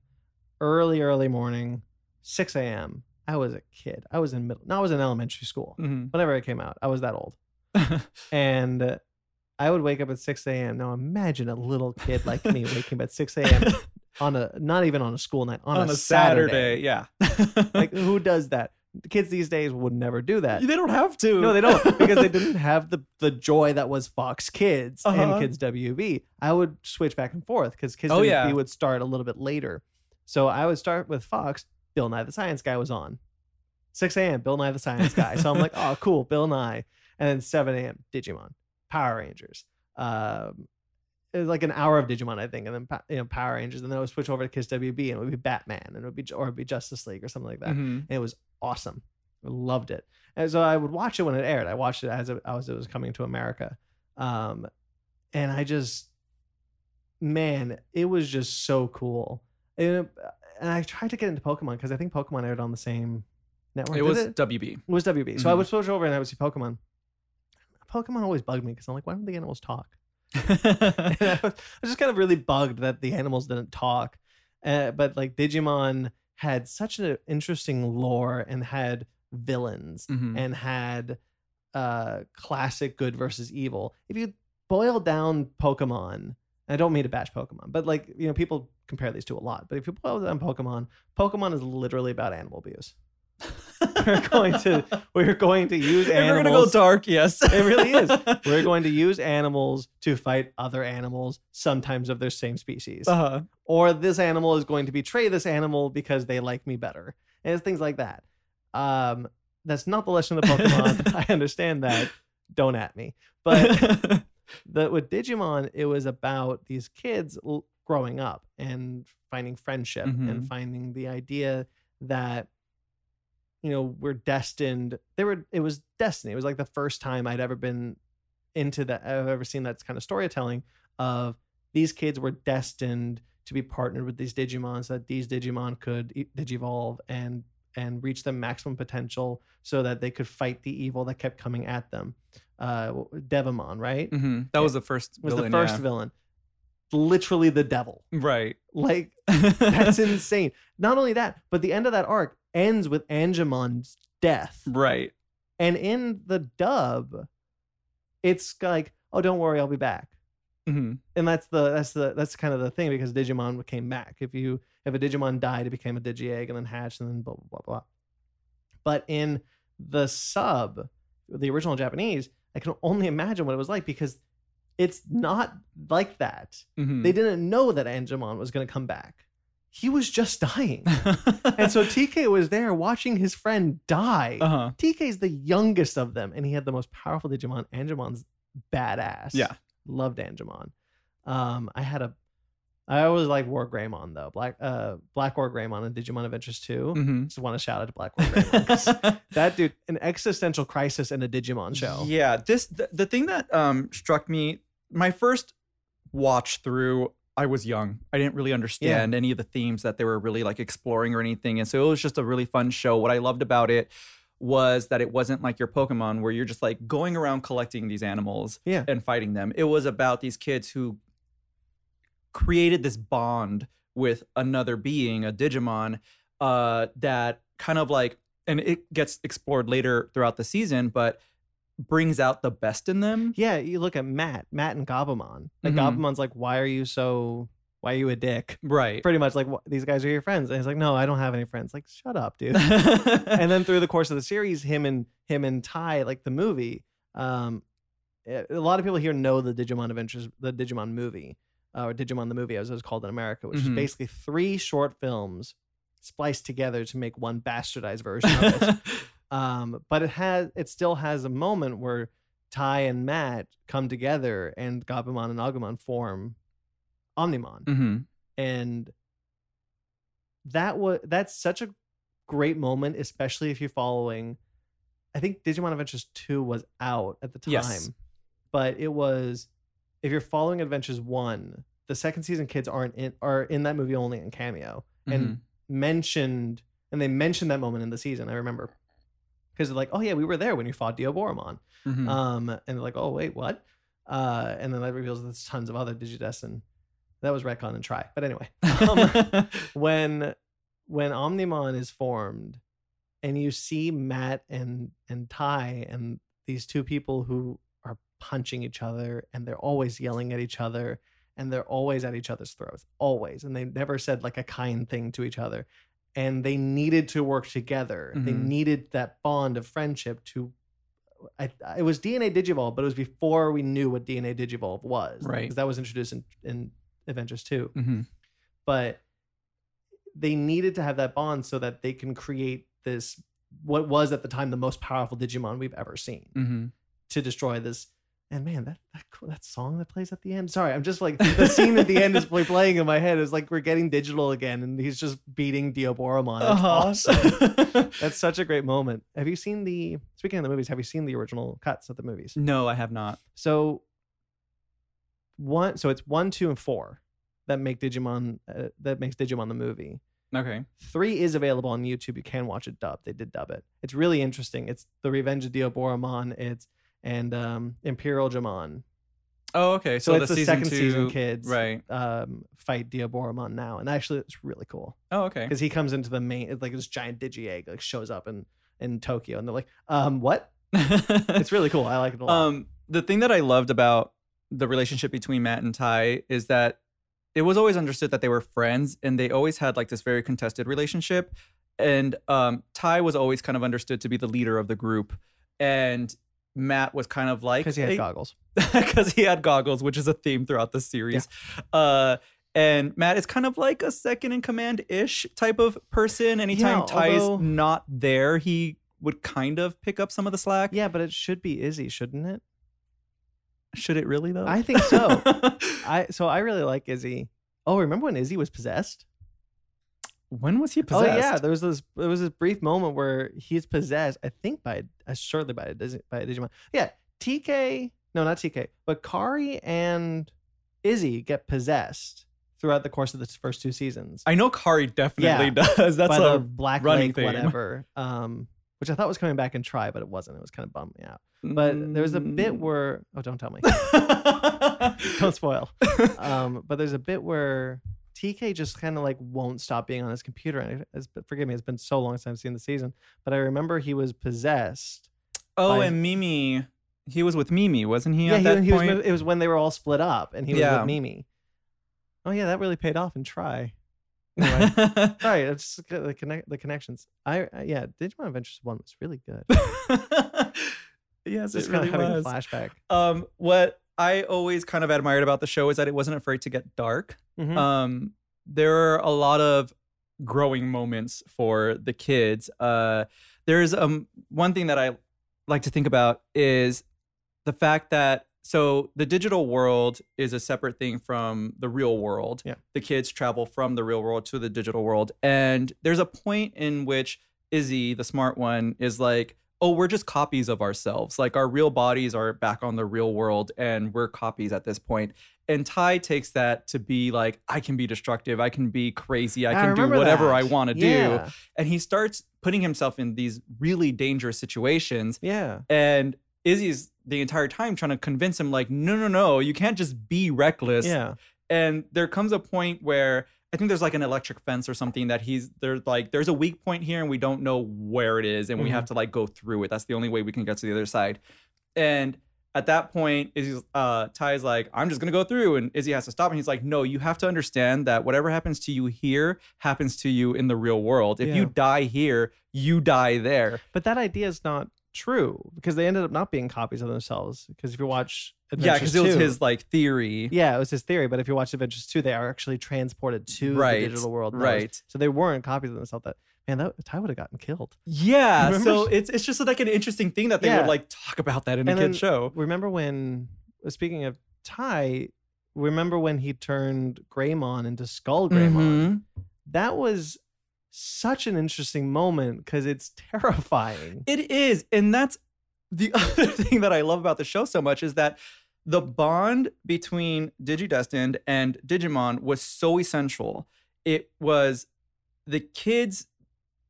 early, early morning, 6 a.m. I was a kid. I was in middle. No, I was in elementary school. Mhm. Whenever it came out, I was that old. And I would wake up at 6 a.m. Now imagine a little kid like me waking up at 6 a.m. on a not even on a school night on, on a, a Saturday. Saturday. Yeah. Like who does that? The kids these days would never do that. they don't have to. No, they don't because they didn't have the the joy that was Fox Kids Uh-huh. and Kids WB. I would switch back and forth because Kids Oh, WB yeah. would start a little bit later. So I would start with Fox. Bill Nye the Science Guy was on. 6 a.m. Bill Nye the Science Guy. So I'm like, oh, cool, Bill Nye. And then 7 a.m. Digimon, Power Rangers. Um, it was like an hour of Digimon, I think, and then you know Power Rangers, and then I would switch over to Kids WB, and it would be Batman, and it would be or it would be Justice League or something like that Mhm. and it was awesome. I loved it. And so I would watch it when it aired. I watched it as it, as it was coming to America. Um, and I just, man, it was just so cool. And, and I tried to get into Pokemon because I think Pokemon aired on the same network. It was it? WB. It was WB. So I would switch over and I would see Pokemon. Pokemon always bugged me because I'm like, why don't the animals talk? I was, just kind of really bugged that the animals didn't talk. Uh, but like Digimon had such an interesting lore and had villains Mhm. and had uh classic good versus evil. If you boil down Pokemon, I don't mean to bash Pokemon, but like you know, people compare these two a lot. But if you boil down Pokemon, Pokemon is literally about animal abuse. we're going to we're going to use If we're gonna go dark, yes. It really is. We're going to use animals to fight other animals, sometimes of their same species. uh-huh. Or this animal is going to betray this animal because they like me better. And it's things like that. Um, that's not the lesson of Pokemon. I understand that. Don't at me. But the, with Digimon, it was about these kids l- growing up and finding friendship and Mhm. finding the idea that you know we're destined. They were. It was destiny. It was like the first time I'd ever been into that. I've ever seen that kind of storytelling of these kids were destined to be partnered with these Digimon so that these Digimon could digivolve and and reach their maximum potential so that they could fight the evil that kept coming at them. Uh, Devimon, right? Mhm. That was the first. was villain, the first yeah. villain. Literally the devil. Right. Like that's insane. Not only that, but the end of that arc ends with Angemon's death. right. And in the dub, it's like, oh, don't worry, I'll be back. hmm And that's the that's the that's kind of the thing because Digimon came back. If you if a Digimon died, it became a Digi-Egg and then hatched and then blah blah blah blah. But in the sub, the original Japanese, I can only imagine what it was like because it's not like that. hmm They didn't know that Angemon was going to come back. He was just dying. and so TK was there watching his friend die. uh-huh. TK's the youngest of them, and he had the most powerful Digimon. Angemon's badass. Yeah. Loved Angemon. Um, I had a I always like War Greymon though. Black uh Black War Greymon and Digimon Adventures 2. Mhm. Just want to shout out to Black War Greymon. that dude, an existential crisis in a Digimon show. Yeah, this the, the thing that um struck me my first watch through I was young. I didn't really understand any of the themes that they were really like exploring or anything. And so it was just a really fun show. What I loved about it was that it wasn't like your Pokemon where you're just like going around collecting these animals Yeah. and fighting them. It was about these kids who created this bond with another being, a Digimon, uh, that kind of like, and it gets explored later throughout the season, but brings out the best in them. Yeah, you look at Matt, Matt and Gabumon. Like Mhm. Gabumon's like, why are you so? Why are you a dick? Right. Pretty much like these guys are your friends, and he's like, no, I don't have any friends. Like, shut up, dude. and then through the course of the series, him and him and Tai, like the movie, um, eh, a lot of people here know the Digimon Adventures, the Digimon movie, uh, or Digimon the movie, as it was called in America, which Mhm. is basically three short films spliced together to make one bastardized version of it. um, but it has, it still has a moment where Tai and Matt come together, and Gabumon and Agumon form Omnimon. Hmm and that was that's such a great moment especially if you're following i think digimon adventures 2 was out at the time Yes. but it was if you're following adventures 1 the second season kids aren't in are in that movie only in cameo. And mentioned and they mentioned that moment in the season i remember because they're like oh yeah we were there when you fought Diaboromon Mhm. um, and they're like, oh wait, what? Uh, and then that reveals that there's tons of other Digides, and that was retcon and Tri. But anyway, um, when when Omnimon is formed, and you see Matt and and Tai and these two people who are punching each other, and they're always yelling at each other, and they're always at each other's throats, always, and they never said like a kind thing to each other. And they needed to work together. They Mhm. needed that bond of friendship to I, it was DNA Digivolve, but it was before we knew what DNA Digivolve was. Right. Because that was introduced in, in Adventures 2. Mhm. But they needed to have that bond so that they can create this, what was at the time the most powerful Digimon we've ever seen Mhm. to destroy this. And man, that, that that song that plays at the end. Sorry, I'm just like the scene at the end is playing in my head. Is like we're getting digital again, and he's just beating Diaboromon. It's Uh-huh. awesome. That's such a great moment. Have you seen the speaking of the movies, have you seen the original cuts of the movies? no, I have not. So one so it's one, two, and four that make Digimon uh, that makes Digimon the movie. Okay. Three is available on YouTube. You can watch it dubbed. They did dub it. It's really interesting. It's the Revenge of Diaboromon. It's and um, Imperialdramon. Oh, okay. So, So, it's the, season second two, season kids Right. um, fight Diaboromon now, and actually it's really cool Oh, okay. because he comes into the main like this giant digi egg like shows up in in Tokyo, and they're like, um, what? It's really cool. I like it a lot. Um, the thing that I loved about the relationship between Matt and Tai is that it was always understood that they were friends and they always had like this very contested relationship. And um, Tai was always kind of understood to be the leader of the group. And Matt was kind of like because he had "Hey," goggles. because he had goggles, which is a theme throughout the series. Uh, and Matt is kind of like a second in command ish type of person. Anytime Yeah, Tai's although- not there, he would kind of pick up some of the slack. Yeah, but it should be Izzy, shouldn't it? Should it really though? I think so. I so I really like Izzy. Oh, remember when Izzy was possessed? When was he possessed? Oh yeah, there was this there was this brief moment where he's possessed. I think by uh, shortly by a by a Digimon. Yeah, TK. No, not TK, but Kari and Izzy get possessed throughout the course of the first two seasons. I know Kari definitely Yeah. does. That's by a the Black running Lake, theme. whatever. Um, which I thought was coming back and Tri, but it wasn't. It was kind of bummed me out. But there was a bit Mm. where oh, don't tell me, don't spoil. um, but there's a bit where TK just kind of like won't stop being on his computer. And it's, forgive me, it's been so long since I've seen the season, but I remember he was possessed. oh, by- and Mimi, he was with Mimi, wasn't he? yeah, at he, that he point. with- It was when they were all split up, and he was Yeah. with Mimi. Oh yeah, that really paid off in Tri. Anyway, right, it's just the connect the connections. I, yeah, Digimon Adventures one was really good. yes, Just it kind really of having was. a flashback. Um, what I always kind of admired about the show is that it wasn't afraid to get dark. Mhm. Um, there are a lot of growing moments for the kids. Uh, there's um one thing that I like to think about is the fact that so the digital world is a separate thing from the real world. Yeah. The kids travel from the real world to the digital world. And there's a point in which Izzy, the smart one, is like, oh, we're just copies of ourselves. Like our real bodies are back on the real world and we're copies at this point. And Tai takes that to be like, I can be destructive. I can be crazy. I can do whatever that. I want to do. And he starts putting himself in these really dangerous situations. Yeah. And Izzy's the entire time trying to convince him, like, no, no, no, you can't just be reckless. Yeah. And there comes a point where I think there's like an electric fence or something that he's there's like there's a weak point here and we don't know where it is and we Mhm. have to like go through it. That's the only way we can get to the other side. And at that point, Izzy's uh Tai's like, I'm just gonna go through, and Izzy has to stop. And he's like, No, you have to understand that whatever happens to you here happens to you in the real world. If you die here, you die there. But that idea is not true because they ended up not being copies of themselves. Because if you watch yeah, Adventures because it was 2 his like theory. Yeah, it was his theory. But if you watch Adventures 2, they are actually transported to Right, the digital world. that was- right. so they weren't copies of themselves. That man, that Tai would have gotten killed. Yeah, Remember? so it's it's just like an interesting thing that they Yeah. would like talk about that in a And kid show. Remember when? Speaking of Tai, remember when he turned Greymon into Skull Greymon? Mhm. That was such an interesting moment because it's terrifying. It is, and that's the other thing that I love about the show so much is that the bond between Digidestined and Digimon was so essential. It was the kids,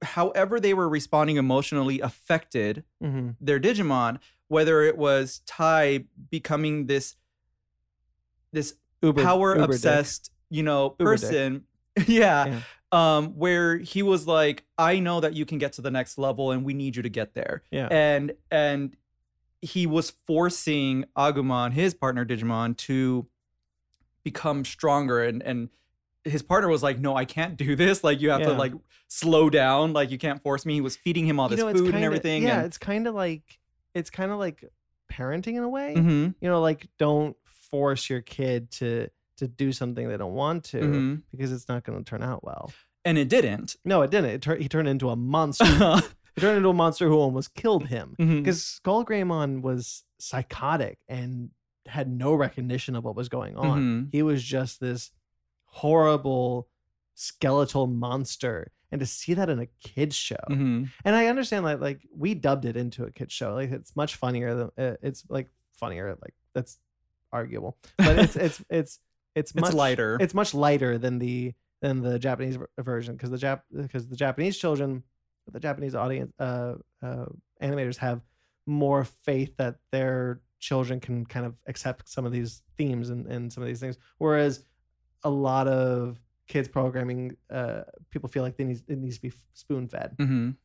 however they were responding emotionally, affected hmm their Digimon. Whether it was Tai becoming this this Uber power Uber dick. obsessed, you know, person. yeah. Yeah. Um, where he was like, I know that you can get to the next level and we need you to get there. Yeah. And and he was forcing Agumon, his partner Digimon, to become stronger and and his partner was like, No, I can't do this. Like you have to like slow down. Like you can't force me. He was feeding him all You this know, food and kinda- everything. Yeah, and, it's kind of like it's kind of like parenting in a way. Mhm, You know, like don't force your kid to to do something they don't want to mhm. because it's not going to turn out well. And it didn't. No, it didn't. It tur- he turned into a monster. he turned into a monster who almost killed him because Skull Greymon was psychotic and had no recognition of what was going on. Mhm. He was just this horrible skeletal monster. And to see that in a kids show, Mhm. and I understand that like we dubbed it into a kids show, like it's much funnier than uh, it's like funnier, like that's arguable, but it's it's it's it's much It's lighter. It's much lighter than the than the Japanese version because the Jap because the Japanese children, the Japanese audience, uh, uh, animators have more faith that their children can kind of accept some of these themes and, and some of these things, whereas a lot of kids programming, uh, people feel like they need it needs to be spoon fed. Mhm.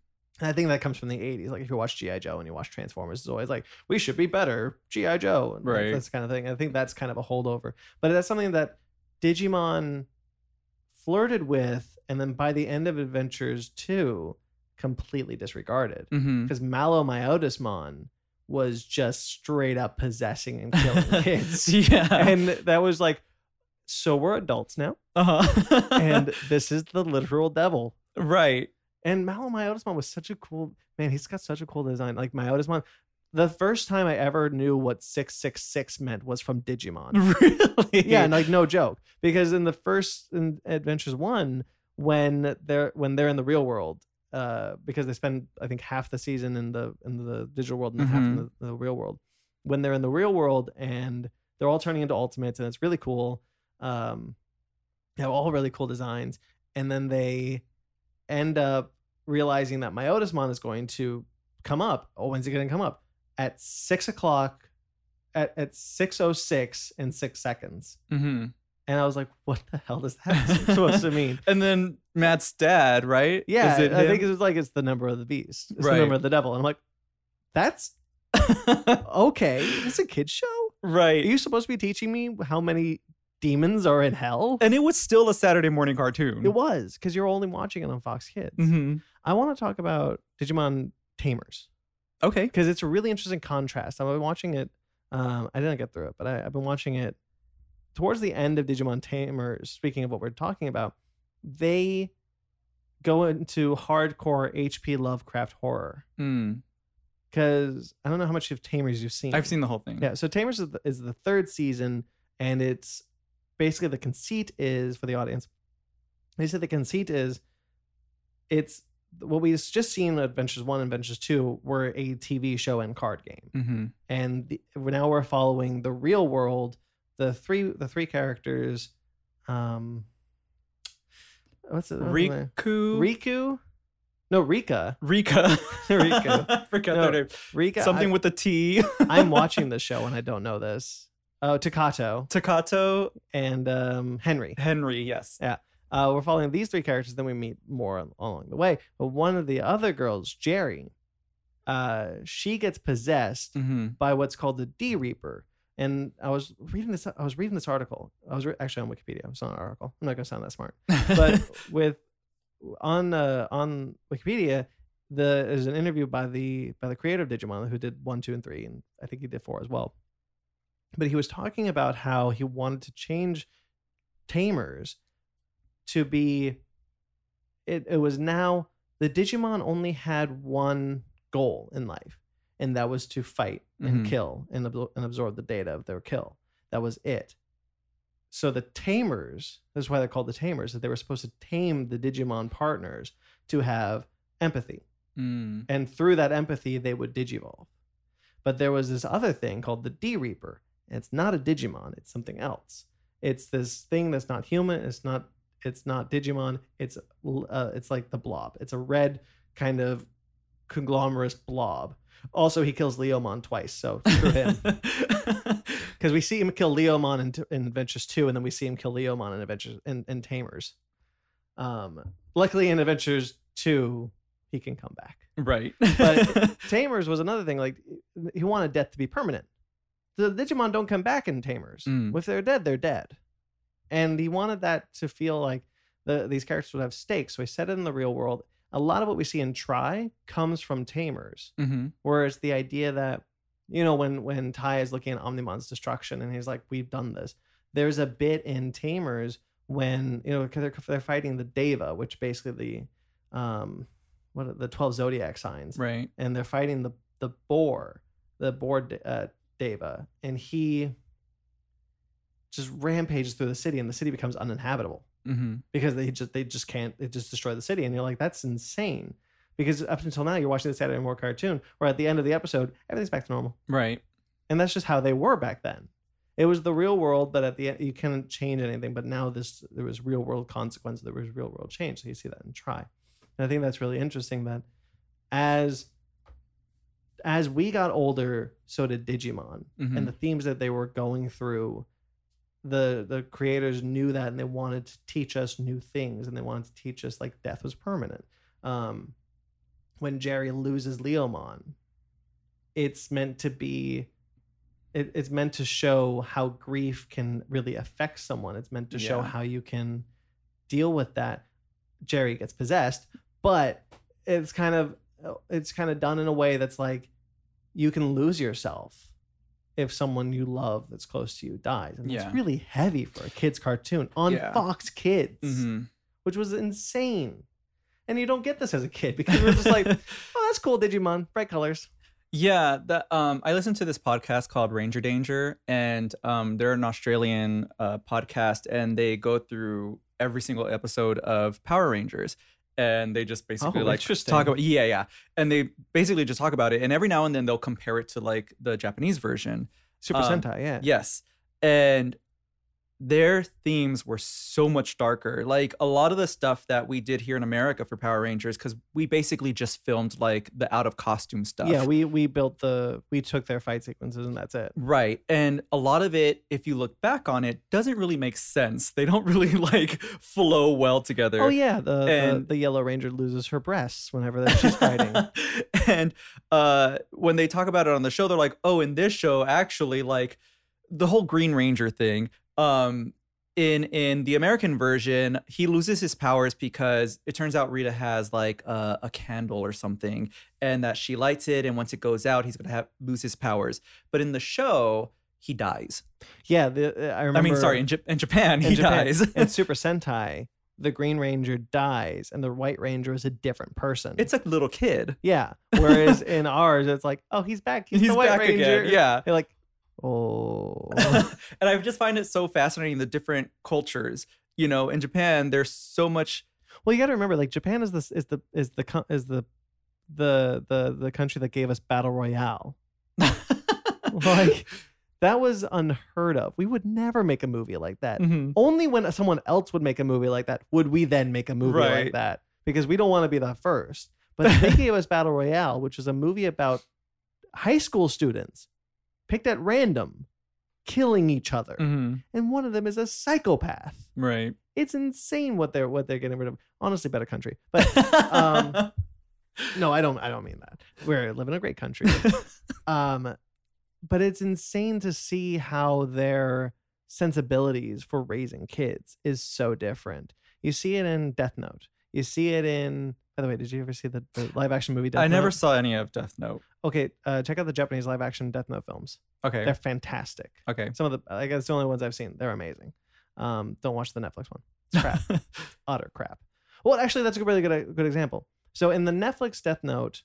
And I think that comes from the 80s. Like if you watch G.I. Joe and you watch Transformers, it's always like, we should be better, G.I. Joe. And like, Right. That's kind of thing. I think that's kind of a holdover. But that's something that Digimon flirted with, and then by the end of Adventures 2, completely disregarded. Because MaloMyotismon was just straight up possessing and killing kids. yeah. and that was like, so we're adults now, uh-huh. and this is the literal devil. right. And MaloMyotismon was such a cool man. He's got such a cool design. Like Myotismon, the first time I ever knew what six six six meant was from Digimon. Really? yeah, and like no joke, because in the first in Adventures one, when they're when they're in the real world, uh, because they spend I think half the season in the in the digital world and then half in the, the real world. When they're in the real world and they're all turning into ultimates, and it's really cool. Um, they have all really cool designs, and then they end up realizing that Myotismon is going to come up. Oh, when's it going to come up? At six o'clock, at at six oh six in six seconds. hmm And I was like, what the hell does that supposed to mean? And then Matt's dad, right? Yeah, Is it I think him? it's like it's the number of the beast. It's Right. the number of the devil. And I'm like, that's okay. It's a kid's show. Right? Are you supposed to be teaching me how many demons are in hell? And it was still a Saturday morning cartoon. It was because you're only watching it on Fox Kids. hmm I want to talk about Digimon Tamers Okay. because it's a really interesting contrast. I've been watching it. Um, I didn't get through it, but I, I've been watching it towards the end of Digimon Tamers. Speaking of what we're talking about, they go into hardcore HP Lovecraft horror. Mm. because I don't know how much of Tamers you've seen. I've seen the whole thing. Yeah, so Tamers is the, is the third season, and it's basically the conceit is for the audience. They said the conceit is it's what we just seen Adventures One and Adventures Two were a TV show and card game, Mm-hmm. and the, now we're following the real world. The three the three characters, um, what's it? Riku. Riku, no Rika, Rika. Rika. Forgot No, their name. Rika. Something I, with a T. I'm watching the show and I don't know this. Oh, Takato Takato and um, Henry. Henry. Yes. Yeah. Uh, we're following these three characters. Then we meet more along the way. But one of the other girls, Jeri, uh, she gets possessed Mm-hmm. by what's called the D Reaper. And I was reading this. I was reading this article. I was re- actually on Wikipedia. It's not an article. I'm not gonna sound that smart. But with on uh, on Wikipedia, the there's an interview by the by the creator of Digimon who did one, two, and three, and I think he did four as well. But he was talking about how he wanted to change Tamers to be. It it was now the Digimon only had one goal in life, and that was to fight and Mhm. kill and, absor- and absorb the data of their kill. That was it. So the tamers, that's why they're called the tamers, that they were supposed to tame the Digimon partners to have empathy. Mm. And through that empathy, they would digivolve. But there was this other thing called the D Reaper. And it's not a Digimon, it's something else. It's this thing that's not human, it's not it's not Digimon, it's uh, it's like the blob. It's a red kind of conglomerate blob. Also, he kills Leomon twice, so screw him. Because we see him kill Leomon in, in Adventures 2, and then we see him kill Leomon in Adventures in, in Tamers. Um, luckily, in Adventures 2, he can come back. right. But- Tamers was another thing. Like he wanted death to be permanent. The Digimon don't come back in Tamers. Mm. If they're dead, they're dead. And he wanted that to feel like the, these characters would have stakes. So he set it in the real world. A lot of what we see in Tri comes from Tamers. mm-hmm. Whereas the idea that, you know, when when Tai is looking at Omnimon's destruction and he's like, "We've done this." There's a bit in Tamers when you know they're, they're fighting the Deva, which basically the um what are the twelve zodiac signs, Right. and they're fighting the the boar, the boar uh, Deva, and he just rampages through the city, and the city becomes uninhabitable. Mm-hmm. because they just they just can't they just destroy the city and you're like that's insane. Because up until now you're watching the Saturday Morning cartoon where at the end of the episode everything's back to normal. Right. and that's just how they were back then. It was the real world but at the end you couldn't change anything but now this there was real world consequences there was real world change. So you see that in Tri. And I think that's really interesting that as as we got older so did Digimon Mhm. and the themes that they were going through the the creators knew that and they wanted to teach us new things and they wanted to teach us like death was permanent. Um when Jeri loses leomon it's meant to be it, it's meant to show how grief can really affect someone. It's meant to show how you can deal with that. Jeri gets possessed but it's kind of it's kind of done in a way that's like you can lose yourself if someone you love that's close to you dies and Yeah. it's really heavy for a kids cartoon on Yeah. fox kids Mm-hmm. which was insane and you don't get this as a kid because we're just like oh that's cool digimon bright colors Yeah, that um, I listened to this podcast called Ranger Danger, and um, they're an Australian uh, podcast, and they go through every single episode of Power Rangers, and they just basically Oh, like talk about yeah, yeah, and they basically just talk about it, and every now and then they'll compare it to like the Japanese version. super Um, sentai yeah. Yes, and their themes were so much darker. Like a lot of the stuff that we did here in America for Power Rangers, because we basically just filmed like the out of costume stuff. yeah we we built the we took their fight sequences and that's it Right. And a lot of it, if you look back on it, doesn't really make sense. They don't really like flow well together. oh yeah the, the the yellow ranger loses her breasts whenever that she's fighting and uh when they talk about it on the show, they're like, oh, in this show, actually, like the whole Green Ranger thing. Um in in the American version, he loses his powers because it turns out Rita has like a, a candle or something, and that she lights it, and once it goes out, he's gonna have lose his powers. But in the show, he dies. yeah the, i remember I mean, sorry, in, J- in Japan, in he Japan, dies. in super sentai the Green Ranger dies and the White Ranger is a different person. It's like a little kid. yeah. Whereas in ours, it's like, oh, he's back. He's, He's the White back Ranger. again. Yeah. Like, oh. and I just find it so fascinating the different cultures. You know, in Japan, there's so much. well, you got to remember, like Japan is this is the is the is the the the the country that gave us battle royale. Like that was unheard of. We would never make a movie like that. Mhm. Only when someone else would make a movie like that would we then make a movie like that because we don't want to be the first. But they gave us Battle Royale, which is a movie about high school students picked at random killing each other, Mhm. and one of them is a psychopath. Right. It's insane what they're what they're getting rid of. Honestly, better country, but um, no, I don't. I don't mean that. We live in a great country. um, but it's insane to see how their sensibilities for raising kids is so different. You see it in Death Note. You see it in. By the way, did you ever see the, the live action movie? Death I never Note? saw any of Death Note. Okay, uh, check out the Japanese live action Death Note films. Okay. They're fantastic. Okay. Some of the, I guess, the only ones I've seen. They're amazing. Um, don't watch the Netflix one. It's crap. utter crap. Well, actually, that's a really good good example. So in the Netflix Death Note,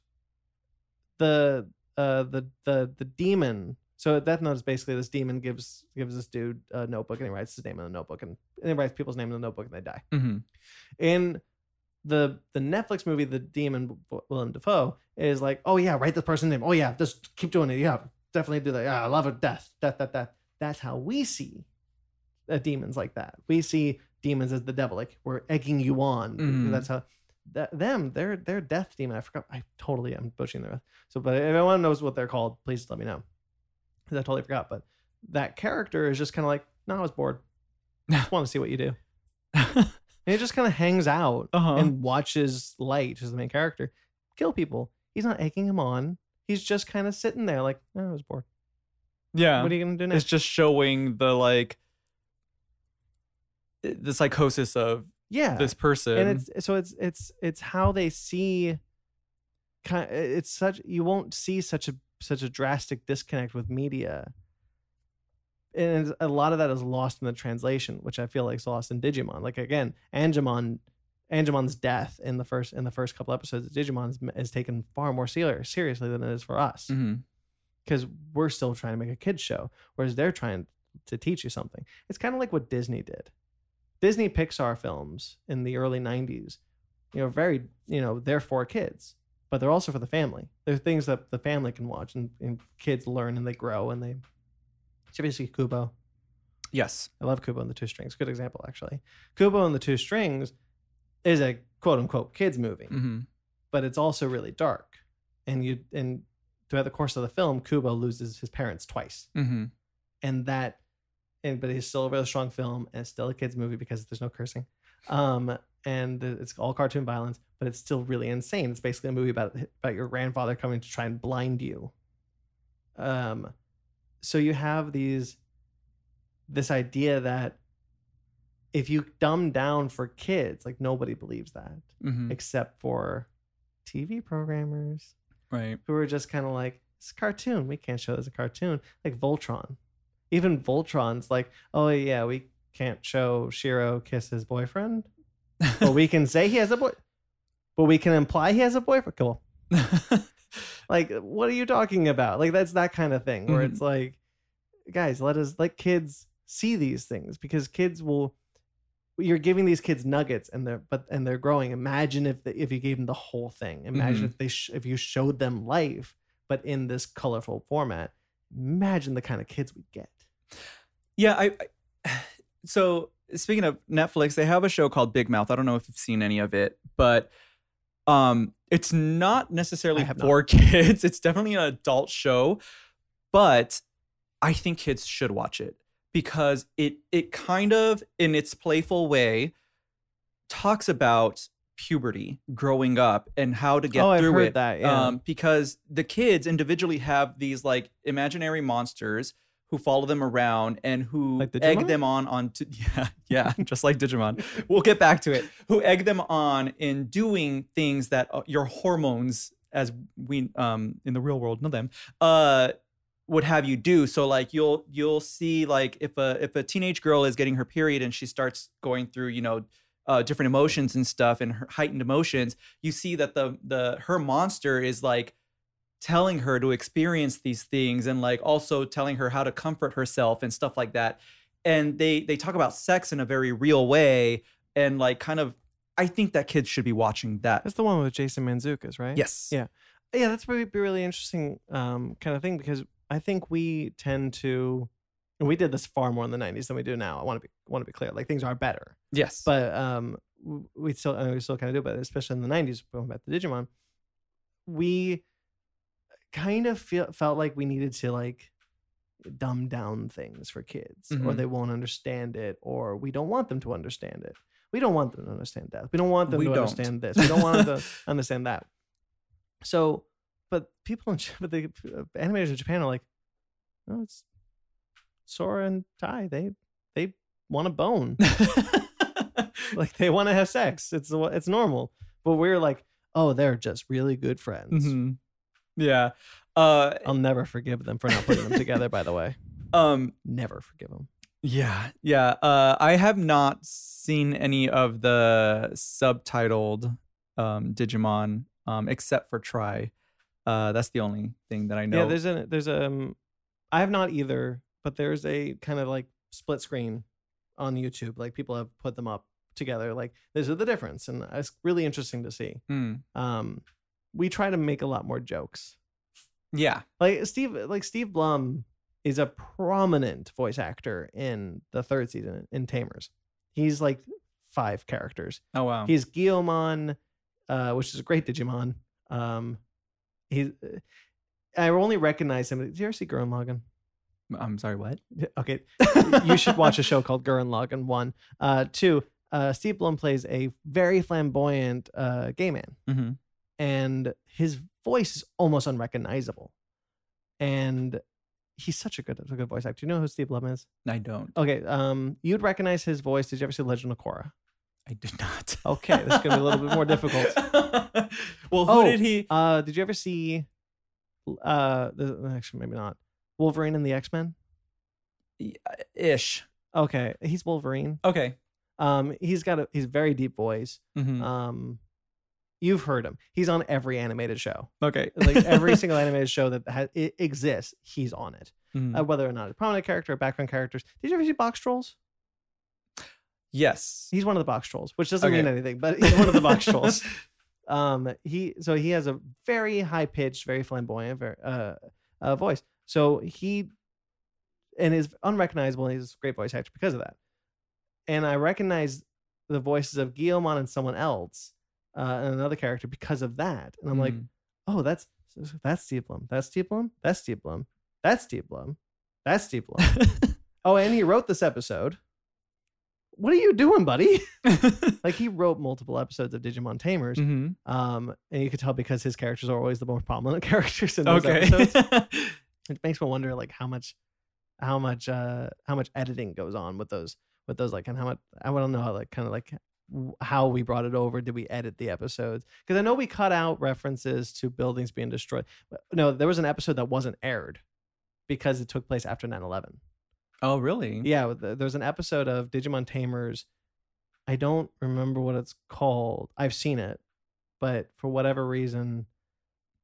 the uh the the the demon. So Death Note is basically this demon gives gives this dude a notebook and he writes his name in the notebook and, and he writes people's name in the notebook and they die. hmm In the the Netflix movie, the demon Willem Dafoe is like, oh yeah, write the person's name. Oh yeah, just keep doing it. Yeah, definitely do that. Yeah, I love it. Death, death, death, death. That's how we see uh, demons like that. We see demons as the devil, like we're egging you on. Mhm. That's how that, them. They're they're death demon. I forgot. I totally am butchering their. So, but if anyone knows what they're called, please let me know. 'Cause I totally forgot. But that character is just kind of like, no, I was bored. I just want to see what you do. And he just kind of hangs out Uh-huh. and watches Light, who's the main character, kill people. He's not egging him on. He's just kind of sitting there, like, oh, I was bored. yeah. What are you gonna do next? it's just showing the like the psychosis of yeah, this person. and it's so it's it's it's how they see. Kind, it's such you won't see such a such a drastic disconnect with media, and a lot of that is lost in the translation, which I feel like is lost in Digimon. Like again, Angemon. Angemon's death in the first in the first couple episodes of Digimon is, is taken far more serious seriously than it is for us. Mm-hmm. Because we're still trying to make a kids show, whereas they're trying to teach you something. It's kind of like what Disney did. Disney Pixar films in the early '90s, you know, very you know they're for kids, but they're also for the family. They're things that the family can watch and, and kids learn and they grow and they. So basically, Kubo. Yes. I love Kubo and the Two Strings. Good example, actually. Kubo and the Two Strings is a quote unquote kids movie hmm but it's also really dark. And you and throughout the course of the film, Kubo loses his parents twice, hmm and that, and but it's still a really strong film, and it's still a kids movie because there's no cursing, um, and it's all cartoon violence, but it's still really insane. It's basically a movie about about your grandfather coming to try and blind you. Um, so you have these, this idea that if you dumb down for kids, like nobody believes that hmm except for TV programmers Right. who are just kind of like, it's a cartoon. We can't show this a cartoon. Like Voltron. Even Voltron's like, oh, yeah, we can't show Shiro kiss his boyfriend. But we can say he has a boy. But we can imply he has a boyfriend. Cool. Like, what are you talking about? Like, that's that kind of thing where Mhm. it's like, guys, let us let kids see these things because kids will. You're giving these kids nuggets, and they're but and they're growing. Imagine if the, if you gave them the whole thing. Imagine Mhm. if they sh- if you showed them life, but in this colorful format. Imagine the kind of kids we get. Yeah, I, I so speaking of Netflix, they have a show called Big Mouth. I don't know if you've seen any of it, but um it's not necessarily have not. for kids. It's definitely an adult show, but I think kids should watch it because it it kind of in its playful way talks about puberty, growing up and how to get oh, through it that. Yeah. um, because the kids individually have these like imaginary monsters who follow them around and who Like egg them on onto yeah yeah just like Digimon. We'll get back to it. Who egg them on in doing things that uh, your hormones, as we um in the real world know them, uh would have you do so like you'll you'll see like if a if a teenage girl is getting her period and she starts going through you know uh, different emotions and stuff and her heightened emotions, you see that the the her monster is like telling her to experience these things and like also telling her how to comfort herself and stuff like that. And they they talk about sex in a very real way and like kind of I think that kids should be watching that. That's the one with Jason Mantzoukas, right? Yes. Yeah. Yeah, that's really be really interesting um, kind of thing because I think we tend to, and we did this far more in the '90s than we do now. I want to be want to be clear, like things are better, Yes. but um, we still and we still kind of do, but especially in the '90s, going back to Digimon, we kind of feel felt like we needed to like dumb down things for kids, or Mhm. they won't understand it, or we don't want them to understand it. We don't want them to understand that. We don't want them We to don't. understand this. We don't want them to understand that. So, but people in but the uh, animators in Japan are like, no, it's Sora and Tai. They they want a bone. like they want to have sex. It's it's normal. But we're like, oh, they're just really good friends. Mhm. Yeah. Uh I'll never forgive them for not putting them together. By the way, um never forgive them. yeah, yeah. Uh I have not seen any of the subtitled um Digimon um except for Tri. Uh that's the only thing that I know. Yeah, there's a there's a um, I have not either, but there's a kind of like split screen on YouTube. Like people have put them up together. Like this is the difference, and it's really interesting to see. Hmm. Um, we try to make a lot more jokes. Yeah. Like Steve, like Steve Blum is a prominent voice actor in the third season in Tamers. He's like five characters. Oh wow. He's Guilmon, uh, which is a great Digimon. Um, he, I only recognize him. Did you ever see Gurren Lagann? I'm sorry, what? Okay, you should watch a show called Gurren Lagann. One, uh, two. Uh, Steve Blum plays a very flamboyant uh, gay man, Mm-hmm. And his voice is almost unrecognizable. And he's such a good, a good voice actor. Do you know who Steve Blum is? I don't. Okay, um, you'd recognize his voice. Did you ever see Legend of Korra? I did not. Okay, this is gonna be a little bit more difficult. well, who Oh, did he? Uh, did you ever see? Uh, the, actually, maybe not. Wolverine and the X Men. Ish. Okay, he's Wolverine. Okay. Um, he's got a he's very deep voice. Mhm. Um, you've heard him. He's on every animated show. Okay. Like every single animated show that ha- it exists, he's on it. Mhm. Uh, whether or not a prominent character or background characters. Did you ever see Box Trolls? yes. He's one of the Box Trolls, which doesn't mean anything, but he's one of the Box Trolls. Um, he so he has a very high pitched, very flamboyant, very uh, uh voice. So he and is unrecognizable. And he's a great voice actor because of that. And I recognize the voices of Guilmon and someone else, uh, and another character because of that. And I'm like, Mm. oh, that's that's Steve Blum. That's Steve Blum. That's Steve Blum. That's Steve Blum. That's Steve Blum. oh, and he wrote this episode. What are you doing, buddy? like he wrote multiple episodes of Digimon Tamers. Mhm. Um, and you could tell because his characters are always the more prominent characters in those Okay. episodes. It makes me wonder like how much how much uh how much editing goes on with those with those like and how much I don't know how like kind of like how we brought it over did we edit the episodes? Because i know we cut out references to buildings being destroyed no there was an episode that wasn't aired because it took place after 9-11 oh, really? yeah th- there's an episode of digimon tamers. I don't remember what it's called. I've seen it but for whatever reason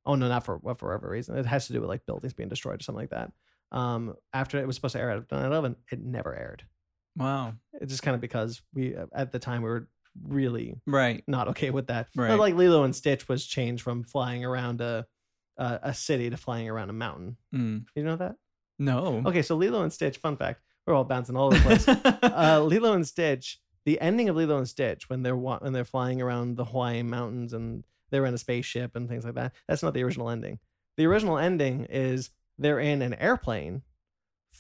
oh no not for what for whatever reason it has to do with like buildings being destroyed or something like that. Um after it was supposed to air at 9-11 it never aired. Wow. it's just kind of because we at the time we were really Right. not okay with that But, Right. like lilo and stitch was changed from flying around a a, a city to flying around a mountain Mm. you know that No. okay so lilo and stitch fun fact we're all bouncing all over the place uh, Lilo and Stitch, the ending of Lilo and Stitch when they're wa- when they're flying around the Hawaiian mountains and they're in a spaceship and things like that. That's not the original ending. The original ending is they're in an airplane,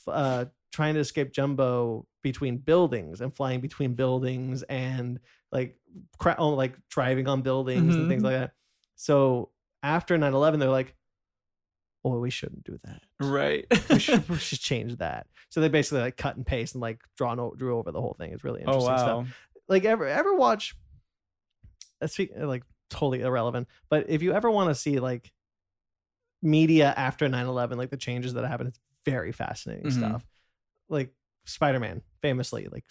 uh, trying to escape Jumbo between buildings and flying between buildings and like cra- oh, like driving on buildings and things Mhm. like that. So after 9-11, they're like, "Oh, we shouldn't do that." right. we should, we should change that. So they basically like cut and paste and like drawn o- drew over the whole thing. It's really oh interesting wow. stuff. Like ever ever watch? Let's speak like totally irrelevant. But if you ever want to see like media after 9-11, like the changes that happened, it's very fascinating Mhm. stuff. Like Spider Man, famously, like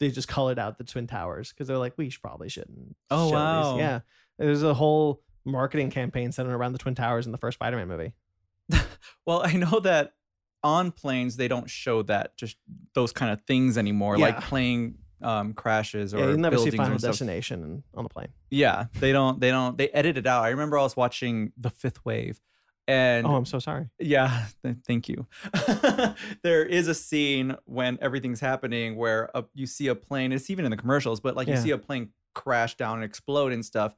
they just colored out the twin towers because they're like we should, probably shouldn't. Oh, show these." wow. Yeah, there's a whole marketing campaign centered around the twin towers in the first Spider-Man movie. Well, I know that on planes they don't show that just those kind of things anymore, like Yeah. plane um, crashes or Yeah, you never see Final and. Destination on the plane. Yeah, they don't. They don't. They edit it out. I remember I was watching The Fifth Wave, and Oh, I'm so sorry. yeah, th- thank you. there is a scene when everything's happening where a, you see a plane. It's even in the commercials, but like you see a plane crash down and explode and stuff.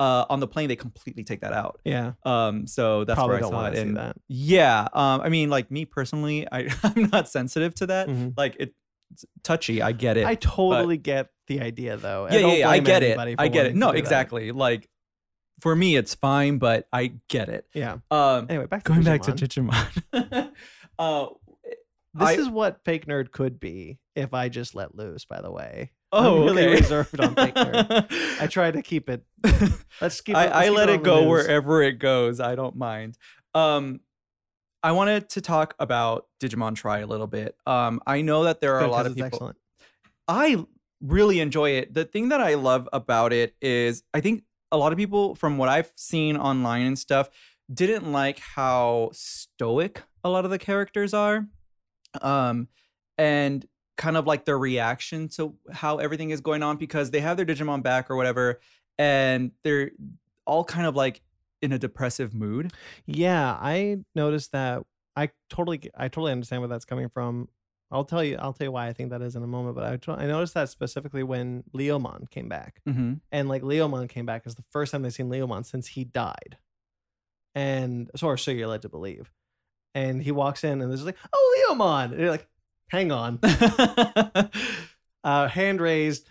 Uh, on the plane, they completely take that out. Yeah, Um, so that's probably where I saw it. And that. yeah, um, I mean, like me personally, I I'm not sensitive to that. Mhm. Like it, it's touchy. I get it. I totally get the idea though. yeah, yeah, yeah, I get it. I get it. No, do that. exactly. Like for me, it's fine, but I get it. Yeah. Um, Anyway, back to going back to Digimon. Digimon. uh, This I- is what fake nerd could be if I just let loose. By the way, oh, I'm really okay. reserved on fake nerd. I try to keep it. Let's keep. I, let's I keep let on it go wherever it goes. I don't mind. Um, I wanted to talk about Digimon Tri a little bit. Um, I know that there are a lot of people. Excellent. I really enjoy it. The thing that I love about it is I think a lot of people from what I've seen online and stuff didn't like how stoic a lot of the characters are. Um and kind of like their reaction to how everything is going on because they have their Digimon back or whatever and they're all kind of like in a depressive mood. Yeah, I noticed that. I totally, I totally understand where that's coming from. I'll tell you, I'll tell you why I think that is in a moment. But I, noticed that specifically when Leomon came back, Mm-hmm. and like Leomon came back is the first time they've seen Leomon since he died, and so or so you're led to believe. And he walks in and there's like, oh Leomon, and you're like, hang on, uh, hand raised.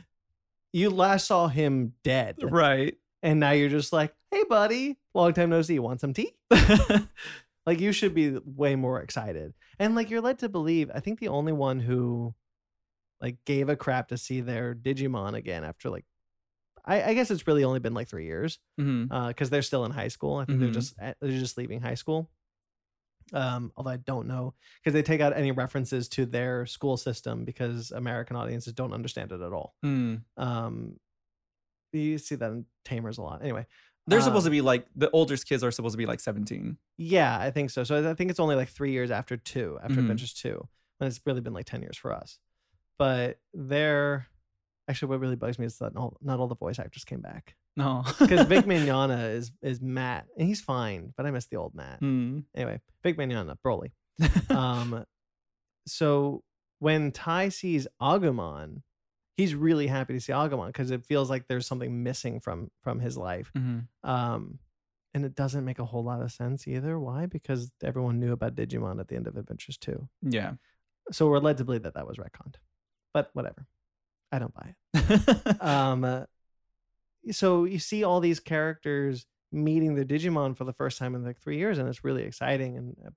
You last saw him dead, right. and now you're just like, hey buddy, long time no see. Want some tea? Like you should be way more excited. And like you're led to believe, I think the only one who like gave a crap to see their Digimon again after like I, I guess it's really only been like three years because they're still in high school. I think they're Mhm. just they're just leaving high school. Um, although I don't know because they take out any references to their school system because American audiences don't understand it at all. Mm. Um, you see that in Tamers a lot. Anyway, They're supposed to Um, be like the oldest kids are supposed to be like 17. Yeah, I think so. So I think it's only like three years after two, after Mhm. Adventures two, and it's really been like ten years for us. But they're actually what really bugs me is that not all, not all the voice actors came back No. because Vic Mignogna is is Matt and he's fine, but I miss the old Matt. Mm. Anyway, Vic Mignogna, Broly. Um, so when Tai sees Agumon, he's really happy to see Agumon because it feels like there's something missing from from his life. Mhm. Um, and it doesn't make a whole lot of sense either. Why? Because everyone knew about Digimon at the end of Adventures 2. Yeah. So we're led to believe that that was retconned. But whatever. I don't buy it. Um, uh, so you see all these characters meeting their Digimon for the first time in like three years, and it's really exciting. And uh,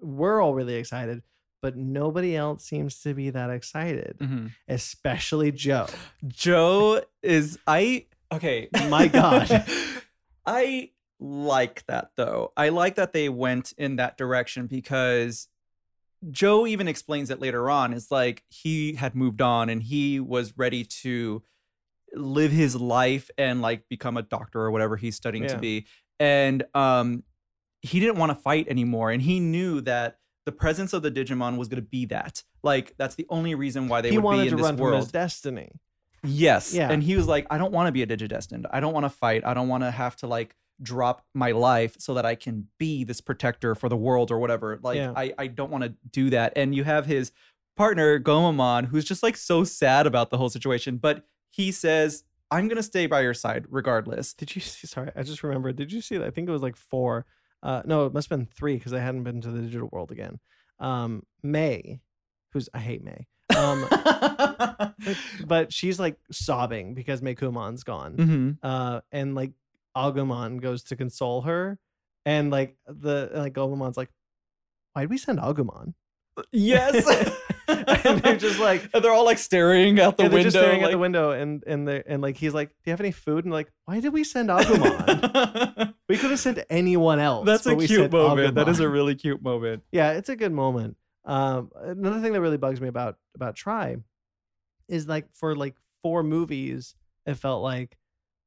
we're all really excited, but nobody else seems to be that excited, Mhm. especially Joe. Joe is I okay. My God. I like that though. I like that they went in that direction because Joe even explains it later on. It's like he had moved on and he was ready to live his life and like become a doctor or whatever he's studying to be. And um he didn't want to fight anymore and he knew that the presence of the Digimon was going to be that. Like that's the only reason why they he would wanted be in to this run from world. his destiny. Yes. Yeah. And he was like, I don't want to be a digidestined. I don't want to fight. I don't want to have to like drop my life so that I can be this protector for the world or whatever. Like Yeah. I, I don't want to do that. And you have his partner, Gomamon, who's just like so sad about the whole situation. But he says, I'm gonna stay by your side regardless. Did you see? Sorry, I just remembered. Did you see that? I think it was like four. Uh, no, it must have been three because I hadn't been to the digital world again. Um, May, who's I hate May. Um, but she's like sobbing because Meicoomon's gone. hmm Uh, and like Agumon goes to console her, and like the like Agumon's like, why'd we send Agumon? Yes. And they're just like- And they're all like staring out the they're window. just staring at the window, and and they and like he's like, do you have any food? And like, why did we send Agumon? We could have sent anyone else. That's a cute sent moment. That is a really cute moment. yeah, it's a good moment. Um, another thing that really bugs me about about Tri is like for like four movies, it felt like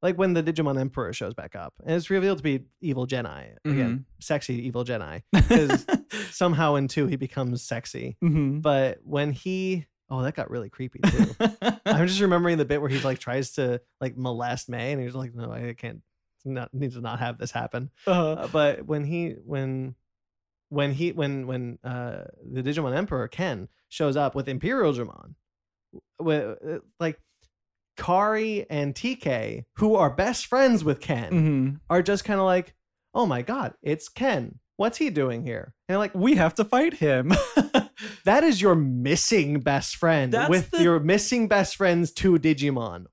like when the Digimon Emperor shows back up and it's revealed to be evil Jedi again, sexy evil Jedi. 'Cause Somehow in two he becomes sexy, Mhm. but when he oh that got really creepy too. I'm just remembering the bit where he like tries to like molest May and he's like, no, I can't. Not need to not have this happen. Uh-huh. Uh, but when he when when he when when uh the Digimon Emperor Ken shows up with Imperialdramon, with like Kari and TK, who are best friends with Ken, Mhm. are just kind of like, oh my god, it's Ken. What's he doing here? And like We have to fight him. that is your missing best friend That's with the- your missing best friends to Digimon.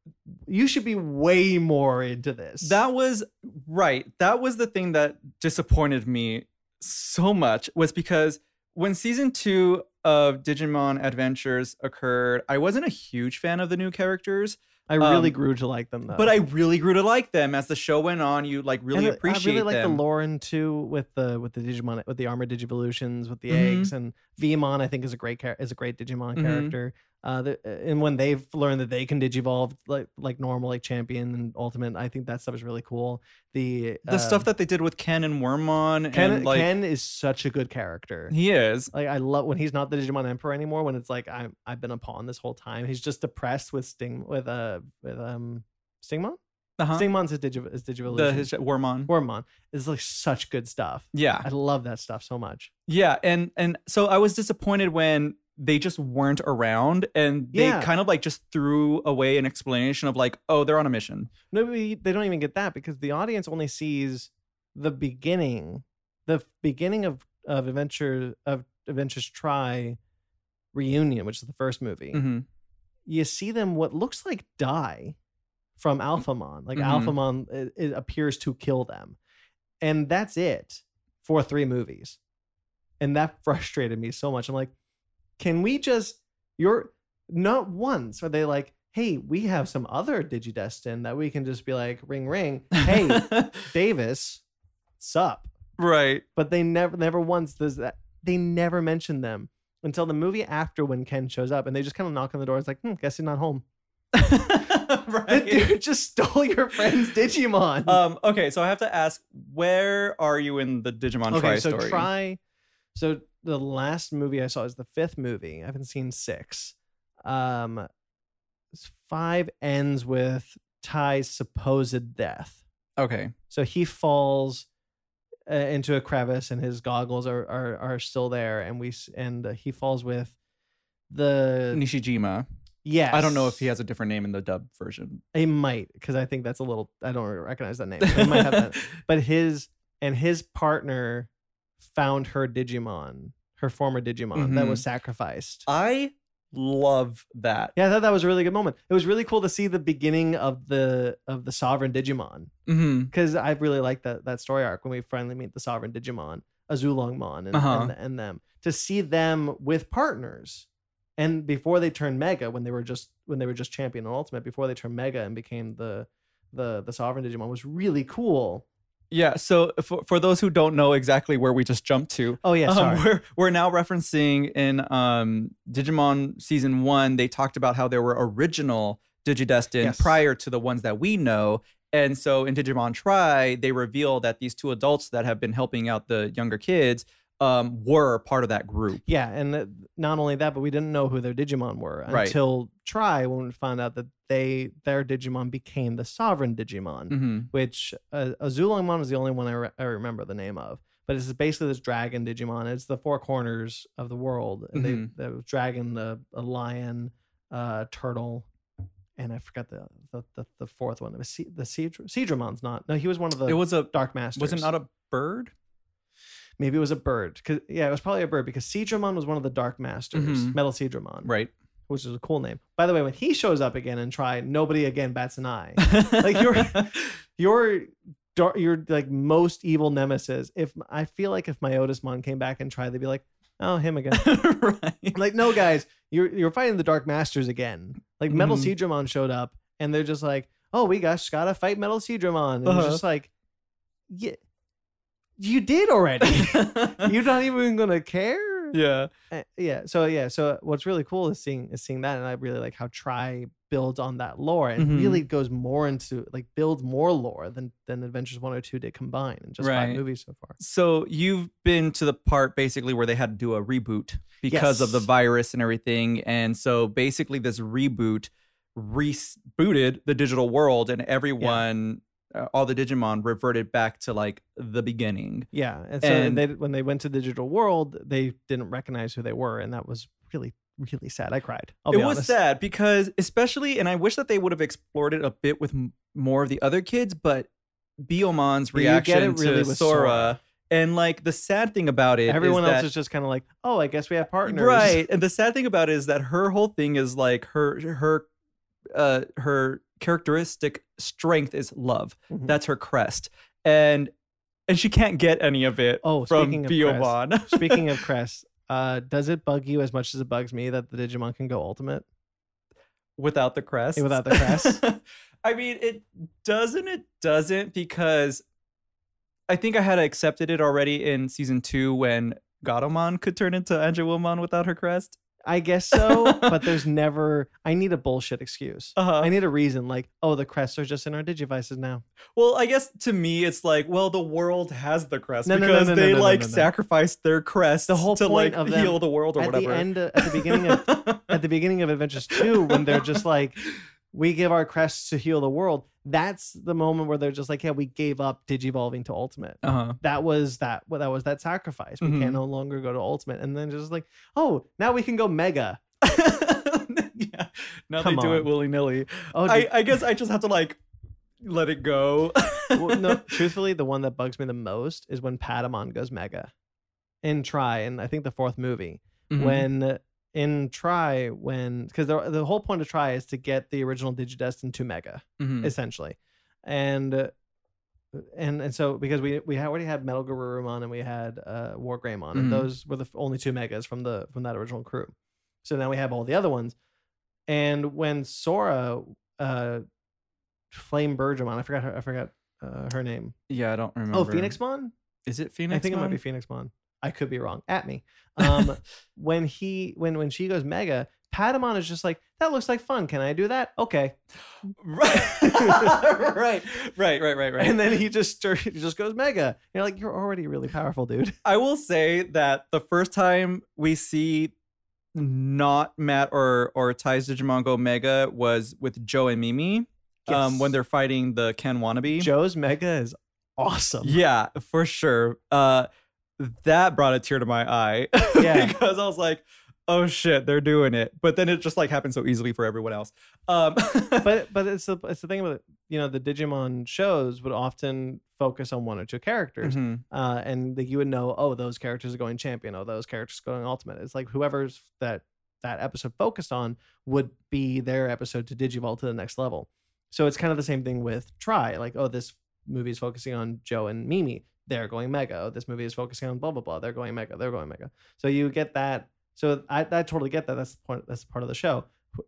You should be way more into this. That was right. That was the thing that disappointed me so much was because when season two of Digimon Adventures occurred, I wasn't a huge fan of the new characters, I really um, grew to like them though. but I really grew to like them as the show went on. You like really And appreciate I really like the Lauren too with the with the Digimon with the armored Digivolutions with the Mhm. eggs and Veemon. I think is a great char- is a great Digimon Mhm. character. Uh, the, and when they've learned that they can digivolve like like normal like champion and ultimate, I think that stuff is really cool. The the stuff um, that they did with Ken and Wormmon Ken and like Ken is such a good character. he is. Like I love when he's not the Digimon Emperor anymore. When it's like I'm I've been a pawn this whole time. He's just depressed with Sting with uh with um Stingmon. Uh-huh. Stingmon's his Digi his Digivolution. The his Wormmon. Wormmon is like such good stuff. Yeah. I love that stuff so much. Yeah, and and so I was disappointed when they just weren't around and they Yeah. kind of like just threw away an explanation of like, oh, they're on a mission. No, they don't even get that because the audience only sees the beginning, the beginning of of adventure of Adventures Tri reunion, which is the first movie. hmm You see them what looks like die from Alphamon. Like Mhm. Alphamon it, it appears to kill them, and that's it for three movies, and that frustrated me so much. I'm like, can we just? You're not once are they like, hey, we have some other Digidestin that we can just be like, ring ring, hey Davis, sup? right. But they never, never once does that. They never mention them until the movie after when Ken shows up, and they just kind of knock on the door. It's like, hmm, guess he's not home. The right. dude just stole your friend's Digimon. Um, okay, so I have to ask, where are you in the Digimon okay, Tri so story? Tri. So the last movie I saw is the fifth movie. I haven't seen six. Um, five ends with Tai's supposed death. okay. So he falls uh, into a crevice, and his goggles are are, are still there, and we s- and uh, he falls with the Nishijima. yes. I don't know if he has a different name in the dub version. He might because I think that's a little. I don't recognize that name. He might have that. But his and his partner found her Digimon, her former Digimon that was Mhm. sacrificed. I love that. Yeah, I thought that was a really good moment. It was really cool to see the beginning of the of the sovereign Digimon because I really like that that story arc when we finally meet the sovereign Digimon, Azulongmon, and, Uh-huh. and and them to see them with partners. And before they turned Mega, when they were just when they were just Champion and Ultimate, before they turned Mega and became the the the sovereign Digimon was really cool. Yeah. So for, for those who don't know exactly where we just jumped to, Oh yeah, um, sorry. we're we're now referencing in um, Digimon season one. They talked about how there were original Digidestin Yes. prior to the ones that we know, and so in Digimon Tri, they reveal that these two adults that have been helping out the younger kids um, were part of that group. Yeah, and th- not only that, but we didn't know who their Digimon were Right. until Tri when we found out that they their Digimon became the sovereign Digimon. hmm which uh, Azulongmon was the only one I, re- I remember the name of. But it's basically this dragon Digimon. It's the four corners of the world, and Mhm. they the dragon, a, a lion, uh, turtle, and I forgot the the, the, the fourth one. It was C- the Seadramon's not. No, he was one of the It was a Dark Masters. was it not a bird? Maybe it was a bird. Cause yeah, it was probably a bird because Seadramon was one of the Dark Masters, Mhm. Metal Seadramon, Right. Which is a cool name. By the way, when he shows up again and Tri, nobody again bats an eye. Like, you're- your dar- your like most evil nemesis. If I feel like if Myotismon came back and tried, they'd be like, "Oh, him again." right. like, no, guys, you're you're fighting the Dark Masters again. Like Metal Mhm. Seadramon showed up, and they're just like, "Oh, we just gotta fight Metal Seadramon," and it's Uh-huh. just like, yeah, you did already. you're not even gonna care. Yeah. Uh, yeah. So yeah. So what's really cool is seeing is seeing that, and I really like how Tri builds on that lore and Mhm. really goes more into like builds more lore than than Adventures One or Two did combine in just Right. five movies so far. So you've been to the part basically where they had to do a reboot because of the virus and everything. And so basically this reboot rebooted the digital world and everyone uh, all the Digimon reverted back to like the beginning. Yeah. And so And- they when they went to the digital world, they didn't recognize who they were, and that was really really sad. I cried. I'll it was honest. sad because especially and I wish that they would have explored it a bit with m- more of the other kids, but Biyomon's reaction really to Sora, Sora. and like the sad thing about it, Everyone else that- is just kind of like, oh, I guess we have partners. Right. And the sad thing about it is that her whole thing is like her her uh her characteristic strength is love. Mhm. That's her crest. And and she can't get any of it Oh, from speaking of Biyomon. Speaking of Crest, uh, does it bug you as much as it bugs me that the Digimon can go ultimate? without the crest. Without the crest? I mean, it doesn't it doesn't because I think I had accepted it already in season 2 when Gatomon could turn into Angewomon without her crest. I guess so, but there's never. I need a bullshit excuse. Uh-huh. I need a reason, like, oh, the crests are just in our digivices now. Well, I guess to me, it's like, well, the world has the crest No, because no, no, they like sacrificed their crest The whole to like of them- heal the world or at whatever. the end, uh, at the beginning of at the beginning of Adventures Two, when they're just like, we give our crests to heal the world. That's the moment where they're just like, yeah, we gave up digivolving to ultimate. uh-huh. That was that. Well, that was that sacrifice. We Mhm. can no longer go to ultimate, and then just like, oh, now we can go mega. yeah. Now Come they do it willy nilly. Oh, I, I guess I just have to like let it go. well, no, truthfully, the one that bugs me the most is when Patamon goes mega in Tri, and I think the fourth movie Mhm. when in Tri when because the the whole point of Tri is to get the original Digidestin to mega Mhm. essentially, and. uh, and and so because we we already had Metal Garurumon and we had uh, War Greymon Mhm. and those were the only two megas from the from that original crew. So now we have all the other ones. And when Sora, uh, Flame Bergermon, I forgot her, I forgot uh, her name. yeah, I don't remember. Oh, Phoenixmon. Is it Phoenix? I think it might be Phoenixmon. I could be wrong. At me. Um, when he when when she goes Mega, Patamon is just like that looks like fun. Can I do that? Okay. right. right. Right. Right. Right. Right. And then he just he just goes Mega. You're like you're already really powerful, dude. I will say that the first time we see not Matt or or Tai's Digimon Go Mega was with Joe and Mimi. Um, when they're fighting the Ken wannabe. Joe's Mega is awesome. Yeah, for sure. Uh, that brought a tear to my eye. Yeah. because I was like, oh shit, they're doing it. But then it just like happened so easily for everyone else. Um, but but it's the it's the thing about it, you know the Digimon shows would often focus on one or two characters, Mhm. uh, and like you would know oh those characters are going champion, oh those characters are going ultimate. It's like whoever's that that episode focused on would be their episode to digivolve to the next level. So it's kind of the same thing with Tri. Like oh this movie is focusing on Joe and Mimi, they're going mega. Oh this movie is focusing on blah blah blah, they're going mega, they're going mega. So you get that. So I, I totally get that. That's the point. That's part of the show.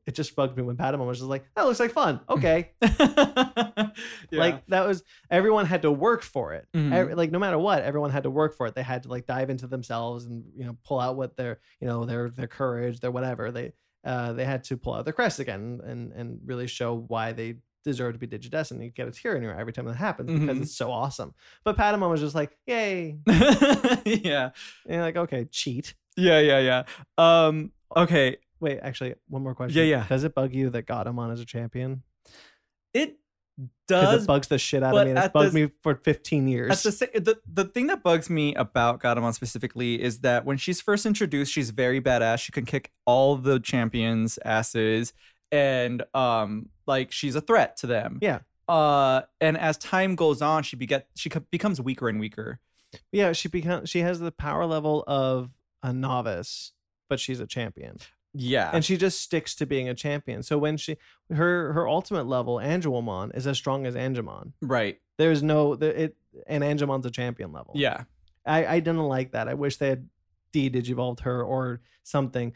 It just bugged me when Patamon was just like, "That looks like fun." Okay, Yeah. like that was everyone had to work for it. Mhm. Every- like no matter what, everyone had to work for it. They had to like dive into themselves and you know pull out what their you know their their courage, their whatever. They uh they had to pull out their crest again and and really show why they deserve to be Digidestined. And you get a tear in your eye every time that happens because Mhm. it's so awesome. But Patamon was just like, "Yay!" yeah. And you're like, "Okay, cheat." Yeah. Yeah. Yeah. Um. Okay. Wait, actually, one more question. Yeah, yeah. Does it bug you that Gatomon is a champion? It Because does it bugs the shit out of me. and It's bugged the- me for 15 years. At the, the the thing that bugs me about Gatomon specifically is that when she's first introduced, she's very badass. She can kick all the champions' asses, and um, like she's a threat to them. Yeah. Uh, and as time goes on, she beget she co- becomes weaker and weaker. yeah, she becomes she has the power level of a novice, but she's a champion. Yeah. And she just sticks to being a champion. So when she her her ultimate level, Angewomon, is as strong as Angemon. right. There's no the, it and Angemon's a champion level. Yeah. I, I didn't like that. I wish they had de-digivolved her or something.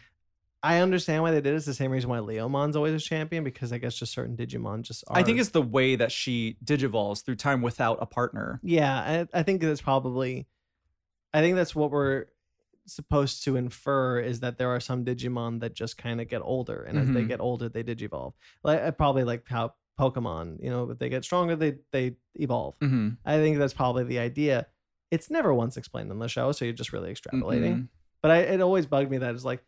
I understand why they did it. It's the same reason why Leomon's always a champion because I guess just certain Digimon just are. I think it's the way that she digivolves through time without a partner. Yeah, I, I think that's probably. I think that's what we're supposed to infer is that there are some Digimon that just kind of get older, and as they Mhm. get older, they digivolve. Like uh, probably like how Pokemon, you know, if they get stronger, they they evolve. Mm-hmm. I think that's probably the idea. It's never once explained in the show, so you're just really extrapolating. Mm-hmm. But I, it always bugged me that it's like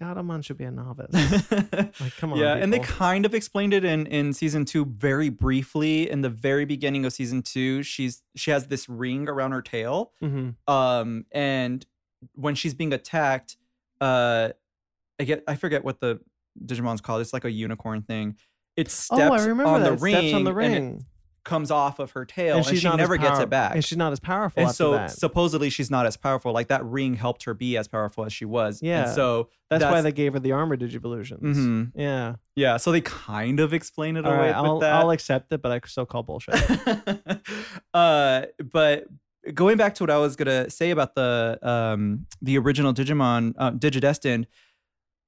Gatomon should be a novice. like, come on, yeah, and they kind of explained it in in season two very briefly. In the very beginning of season two, she's she has this ring around her tail, Mhm. um, and when she's being attacked, uh, I get I forget what the Digimon's called. It's like a unicorn thing. It steps oh, I remember on that. the It ring, steps on the ring, comes off of her tail, and, she not as never gets it back. And she's not as powerful. And so that. supposedly she's not as powerful. Like that ring helped her be as powerful as she was. Yeah. And so that's, why they gave her the armor digivolutions. Mhm. Yeah. yeah. So they kind of explain it All away right, with I'll, that. I'll accept it, but I still call bullshit. uh, but going back to what I was gonna say about the um the original Digimon uh, Digidestined,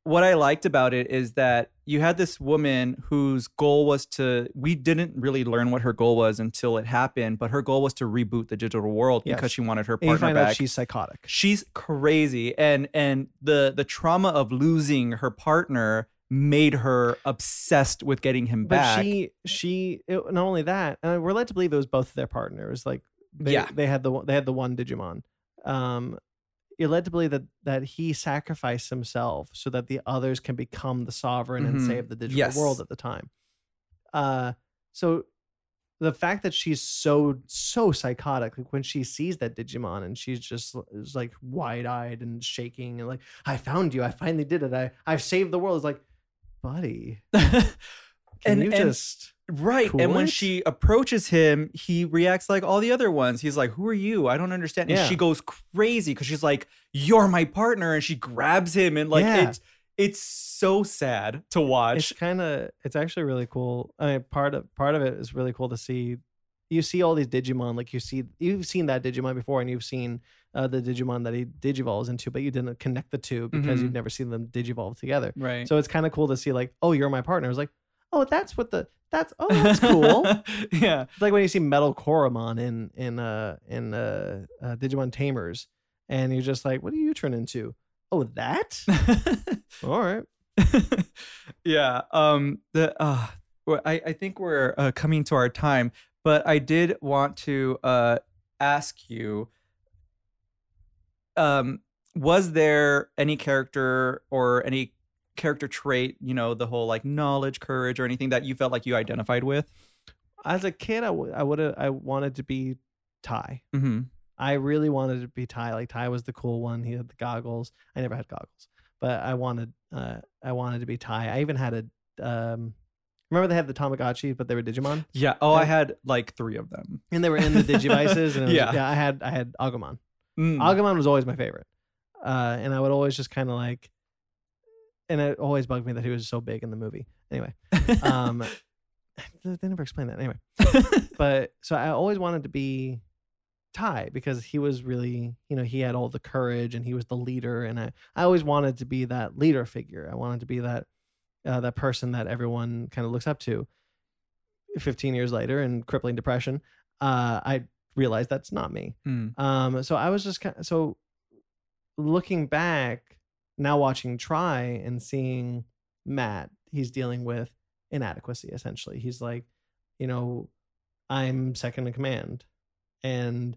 what I liked about it is that you had this woman whose goal was to. We didn't really learn what her goal was until it happened, but her goal was to reboot the digital world Yes. because she wanted her and you partner find back. out she's psychotic. she's crazy and and the the trauma of losing her partner made her obsessed with getting him But back she, she, it, not only that, and we're led to believe it was both their partners. Like, they, Yeah. they had the one- they had the one Digimon. Um, you're led to believe that that he sacrificed himself so that the others can become the sovereign and Mhm. save the digital Yes. world at the time. Uh, so the fact that she's so so psychotic, like when she sees that Digimon and she's just is like wide eyed and shaking and like, I found you, I finally did it, I I've saved the world. It's like, buddy, can And- you and- just right Cool and when it? she approaches him he reacts like all the other ones he's like who are you i don't understand and Yeah. she goes crazy because she's like you're my partner and she grabs him and like Yeah. it's it's so sad to watch. it's kind of it's actually really cool. I mean, part of part of it is really cool to see. You see all these Digimon, like you see, you've seen that Digimon before, and you've seen uh, the Digimon that he digivolves into, but you didn't connect the two because Mhm. you've never seen them digivolve together. right So it's kind of cool to see, like, oh, you're my partner. It's like, oh, that's what the that's oh, that's cool. yeah It's like when you see Metal Koromon in in uh in uh, uh Digimon Tamers, and you're just like, what do you turn into? Oh, that? All right. yeah um the uh i i think we're uh, coming to our time but i did want to uh ask you um was there any character or any character trait you know the whole like knowledge courage or anything that you felt like you identified with As a kid, I would I would have I wanted to be Tai. mm-hmm. I really wanted to be Tai. Like Tai was the cool one. He had the goggles. I never had goggles, but I wanted uh I wanted to be Tai. I even had a um remember they had the Tamagotchi, but they were Digimon yeah oh i had like three of them and they were in the Digivices. And was, Yeah. yeah, I had I had Agumon. Mm. Agumon was always my favorite, uh, and I would always just kind of like, and it always bugged me that he was so big in the movie. Anyway, um, they never explained that anyway. but so I always wanted to be Tai because he was really, you know, he had all the courage and he was the leader, and I, I always wanted to be that leader figure. I wanted to be that, uh, that person that everyone kind of looks up to. Fifteen years later, in crippling depression, uh, I realized that's not me. Mm. Um, so I was just kind of, so looking back now, watching Tri and seeing Matt, he's dealing with inadequacy essentially. He's like, you know, I'm second in command, and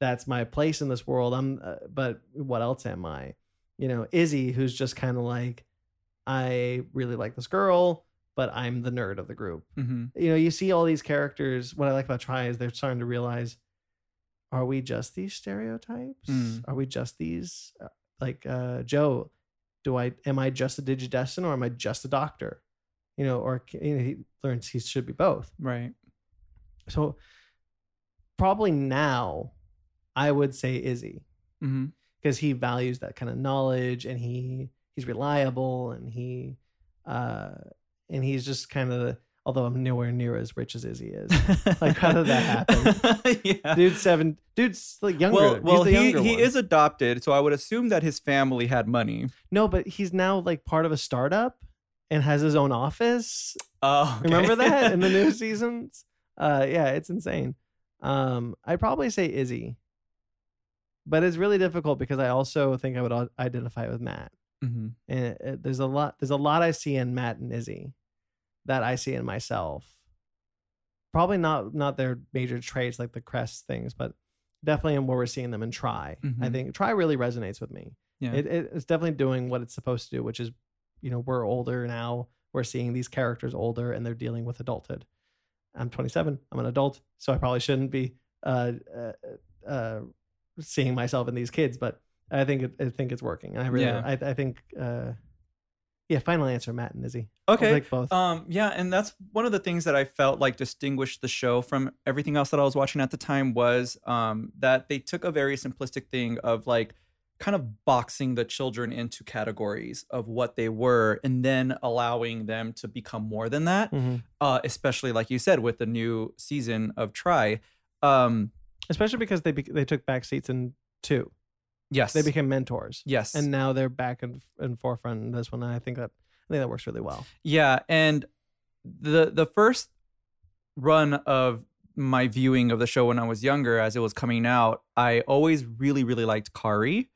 that's my place in this world. I'm, uh, but what else am I? You know, Izzy, who's just kind of like, I really like this girl, but I'm the nerd of the group hmm you know, you see all these characters. What I like about Tri is they're starting to realize, are we just these stereotypes? Mm. Are we just these? Like uh, Joe, do I am I just a digidestin or am I just a doctor? You know, or you know, he learns he should be both. right So probably now, I would say Izzy because he values that kind of knowledge and he he's reliable and he uh and he's just kind of the although I'm nowhere near as rich as Izzy is. Like, how did that happen? yeah. Dude's seven dude's like younger. well, well, he, younger he one. is adopted, so I would assume that his family had money. no, but he's now like part of a startup and has his own office. Oh, Remember that in the new seasons? Uh yeah, it's insane. Um I'd probably say Izzy. but it's really difficult because I also think I would identify with Matt. hmm And it, it- there's a lot there's a lot I see in Matt and Izzy that I see in myself. Probably not not their major traits like the crest things, but definitely in where we're seeing them in Tri. I Mhm. think Tri really resonates with me. Yeah. It, it, it's definitely doing what it's supposed to do, which is, you know, we're older now. We're seeing these characters older and they're dealing with adulthood. I'm 27. I'm an adult, so I probably shouldn't be uh, uh, uh, seeing myself in these kids, but I think it, I think it's working. I really, Yeah. I, I think, uh, yeah. Final answer, Matt and Izzy. Okay. take both. Um, yeah, and that's one of the things that I felt like distinguished the show from everything else that I was watching at the time was um, that they took a very simplistic thing of like kind of boxing the children into categories of what they were and then allowing them to become more than that. Mhm. Uh, especially like you said with the new season of Tri. Um, Especially because they be- they took back seats in two. Yes, They became mentors, yes, and now they're back in, forefront in this one. And I think that I think that works really well. Yeah, and the the first run of my viewing of the show when I was younger, as it was coming out, I always really really liked Kari,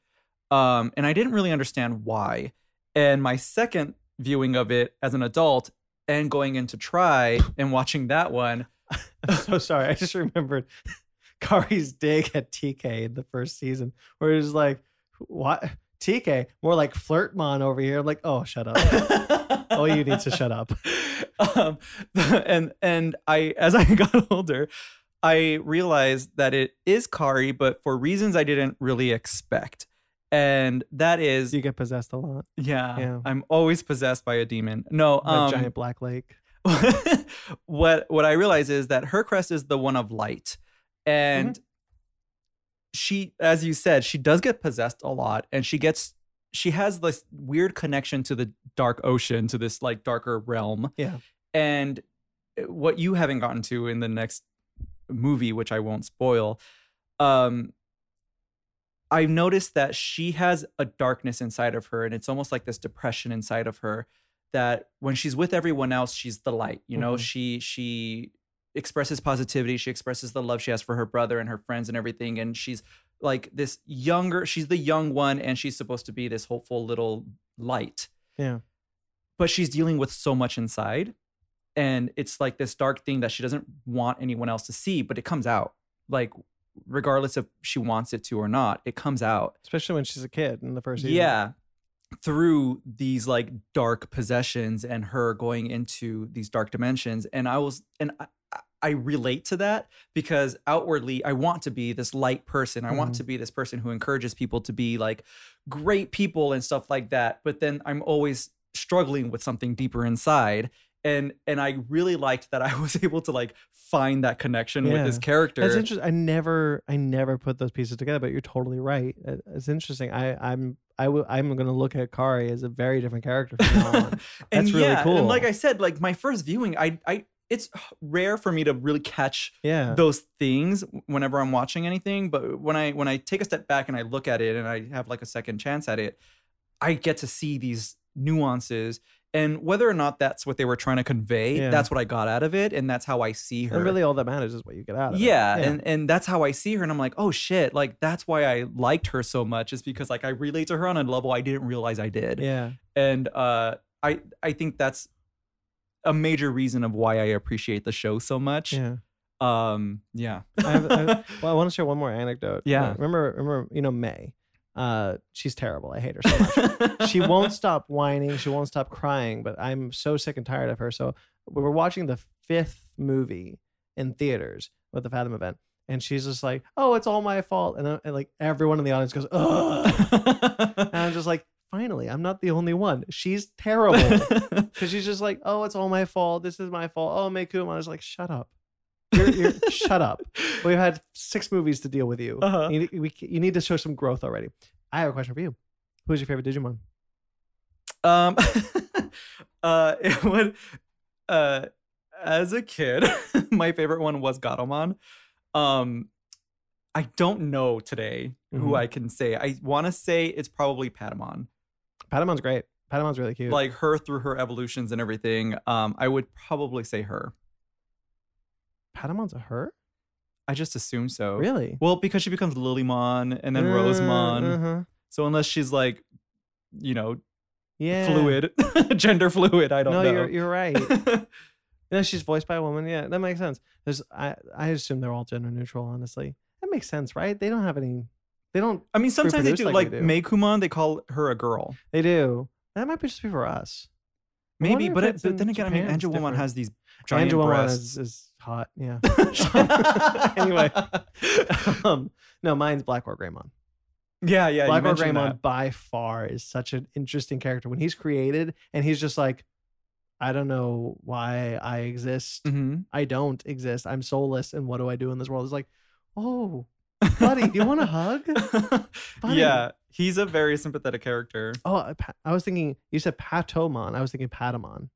um, and I didn't really understand why. And my second viewing of it as an adult and going into Tri and watching that one, I'm so sorry. I just remembered Kari's dig at TK in the first season, where he's like, "What TK? More like Flirtmon over here." I'm like, "Oh, shut up." Oh, you need to shut up. um, and and I, as I got older, I realized that it is Kari, but for reasons I didn't really expect. And that is, you get possessed a lot. yeah, yeah. I'm always possessed by a demon. No, um, giant black lake. what what I realize is that her crest is the one of light, and Mm-hmm. she, as you said, she does get possessed a lot, and she gets she has this weird connection to the dark ocean, to this like darker realm. Yeah. and eh, what you haven't gotten to in the next movie, which I won't spoil, um. I've noticed that she has a darkness inside of her, and it's almost like this depression inside of her that when she's with everyone else she's the light you know Mhm. she she expresses positivity she expresses the love she has for her brother and her friends and everything and she's like this younger she's the young one and she's supposed to be this hopeful little light Yeah. but she's dealing with so much inside and it's like this dark thing that she doesn't want anyone else to see but it comes out like regardless if she wants it to or not it comes out Especially when she's a kid in the first season. yeah. Through these like dark possessions and her going into these dark dimensions. And I was, and I, relate to that because outwardly I want to be this light person. I want Mhm. to be this person who encourages people to be like great people and stuff like that. But then I'm always struggling with something deeper inside. And and I really liked that I was able to like find that connection with this character. That's interesting. I never, I never put those pieces together, but you're totally right. It's interesting. I, I'm, I I'm going to look at Kari as a very different character from now on. and That's really yeah, cool. And like I said, like my first viewing, I I it's rare for me to really catch Yeah. those things whenever I'm watching anything. But when I when I take a step back and I look at it and I have like a second chance at it, I get to see these nuances. And whether or not that's what they were trying to convey, Yeah. that's what I got out of it, and that's how I see her. And really, all that matters is what you get out of yeah, it. Yeah, and and that's how I see her, and I'm like, oh shit, like that's why I liked her so much, is because like I relate to her on a level I didn't realize I did yeah. and uh, I I think that's a major reason of why I appreciate the show so much. Yeah. Um, yeah. I have, I have- well, I want to share one more anecdote. Yeah. Remember, remember, you know, May. Uh, she's terrible. I hate her so much. she won't stop whining. She won't stop crying. But I'm so sick and tired of her. So we were watching the fifth movie in theaters with the Fathom event, and she's just like, "Oh, it's all my fault," and, and like everyone in the audience goes, "Ugh," and I'm just like, "Finally, I'm not the only one." She's terrible because she's just like, "Oh, it's all my fault. This is my fault." Oh, Meikuma. I was like, "Shut up." You're, you're, shut up. We've had six movies to deal with you. Uh-huh. You, need- we, you need to show some growth already. I have a question for you. Who's your favorite Digimon? um, uh, it would, uh, as a kid, my favorite one was Gatomon. Um, I don't know today who Mhm. I can say. I want to say it's probably Patamon. Patamon's great. Patamon's really cute. Like her through her evolutions and everything. Um, I would probably say her. Patamon's a her? I just assume so. Really? Well, because she becomes Lilymon and then Rosemon. Uh-huh. So unless she's like, you know, Yeah. fluid, gender fluid, I don't know. no, know. you're you're right. no, she's voiced by a woman. Yeah, that makes sense. There's I I assume they're all gender neutral. Honestly, that makes sense, right? They don't have any. They don't. I mean, sometimes they do. like Like, we Meicoomon, they call her a girl. They do. That might be just be for us. Maybe, but, it, but then again, I mean, Japan, it's Angewomon has these giant Angela Woman breasts. is, is hot. Yeah. anyway, um, no, mine's BlackWarGreymon. yeah, yeah. BlackWarGreymon that. by far is such an interesting character when he's created and he's just like, I don't know why I exist. Mhm. I don't exist. I'm soulless, and what do I do in this world? It's like, oh, buddy, do you want a hug? Buddy. yeah, he's a very sympathetic character. Oh, I I was thinking you said Patomon. I was thinking Patamon.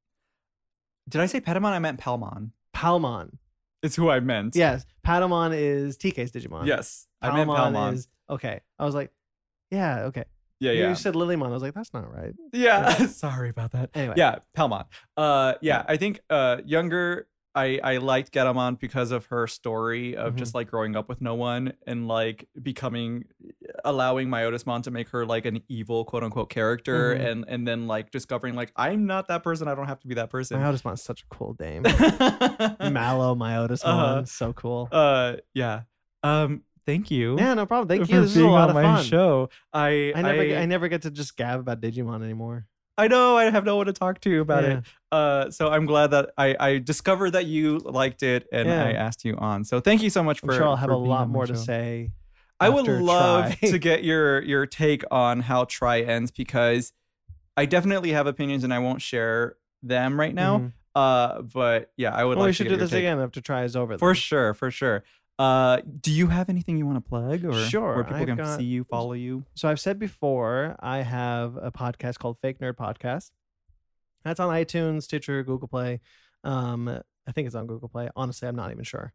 Did I say Patamon? I meant Palmon. Palmon. It's who I meant. Yes, Patamon is TK's Digimon. Yes, I meant Palmon Palmon. is okay. I was like, yeah, okay. yeah, yeah. You said Lilymon. I was like, that's not right. yeah. Sorry about that. Anyway, Yeah, Palmon. Uh, yeah, I think uh, younger. I I liked Gatomon because of her story of Mhm. just like growing up with no one and like becoming, allowing Myotismon to make her like an evil quote unquote character Mhm. and and then like discovering like I'm not that person. I don't have to be that person. Myotismon's such a cool name. MaloMyotismon, Uh-huh. so cool. uh, yeah. Um, thank you. yeah, no problem. Thank you. This is a being lot on of my fun. show. I I never, I, I never get to just gab about Digimon anymore. I know I have no one to talk to about Yeah. it. Uh, so I'm glad that I, I discovered that you liked it and Yeah. I asked you on. So thank you so much I'm for. sure I'll have a lot more to say. I would love to get your your take on how Tri ends because I definitely have opinions and I won't share them right now. Mhm. Uh, but yeah, I would Well, like we to should do this take. again after Tri is over. for then. sure, for sure. Uh, do you have anything you want to plug or Sure, where people I've can got- see you, follow you? So I've said before, I have a podcast called Fake Nerd Podcast. That's on iTunes, Stitcher, Google Play. Um, I think it's on Google Play. Honestly, I'm not even sure.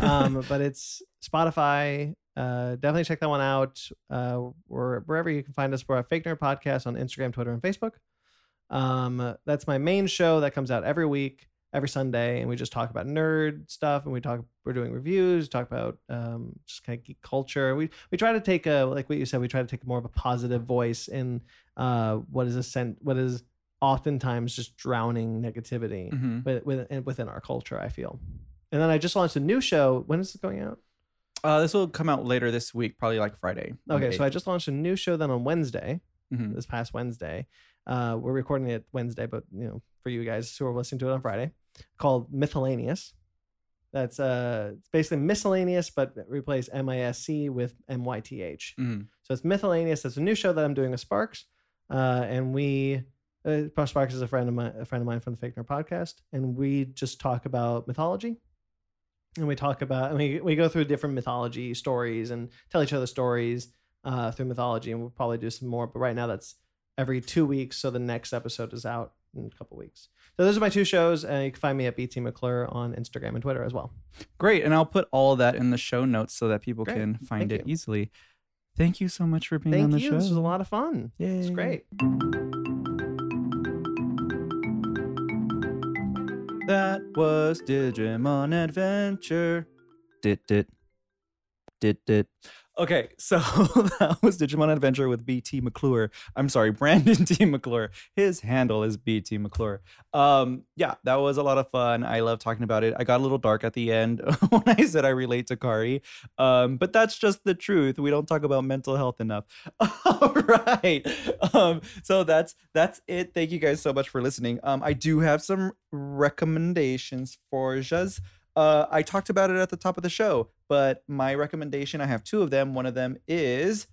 Um, but it's Spotify. Uh, definitely check that one out. Uh, or wherever you can find us. We're a Fake Nerd Podcast on Instagram, Twitter, and Facebook. Um, that's my main show that comes out every week, every Sunday, and we just talk about nerd stuff, and we talk. We're doing reviews, talk about um, just kind of geek culture. We we try to take a like what you said. We try to take more of a positive voice in uh, what is a sen- what is oftentimes just drowning negativity Mhm. with, with, within our culture. I feel. And then I just launched a new show. When is it going out? Uh, this will come out later this week, probably like Friday. Okay, so I just launched a new show then on Wednesday. Mhm. this past Wednesday. Uh, we're recording it Wednesday, but you know, for you guys who are listening to it on Friday, called Mythellaneous. That's uh, it's basically miscellaneous, but replace M I S C with M Y T H. Mhm. So it's Mythellaneous. It's a new show that I'm doing with Sparks, uh, and we. Uh, Sparks is a friend of mine, a friend of mine from the Fake Nerd podcast, and we just talk about mythology, and we talk about, and we we go through different mythology stories and tell each other stories uh, through mythology, and we'll probably do some more. But right now, that's every two weeks, so the next episode is out in a couple weeks. So those are my two shows, and you can find me at BT McClure on Instagram and Twitter as well. Great. And I'll put all of that in the show notes so that people Great. can find Thank it you. easily. Thank you so much for being on the you. show. This was a lot of fun. It's Yay. great. That was Digimon Adventure. Dit dit. Dit dit. Okay, so that was Digimon Adventure with BT McClure. I'm sorry, Brandon T. McClure. His handle is BT McClure. Um, yeah, that was a lot of fun. I love talking about it. I got a little dark at the end when I said I relate to Kari. Um, but that's just the truth. We don't talk about mental health enough. All right. Um, so that's that's it. Thank you guys so much for listening. Um, I do have some recommendations for Jaz. Uh, I talked about it at the top of the show, but my recommendation, I have two of them. One of them is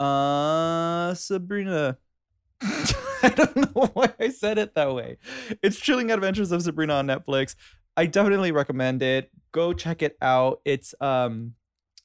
uh Sabrina. I don't know why I said it that way. It's Chilling Adventures of Sabrina on Netflix. I definitely recommend it. Go check it out. It's um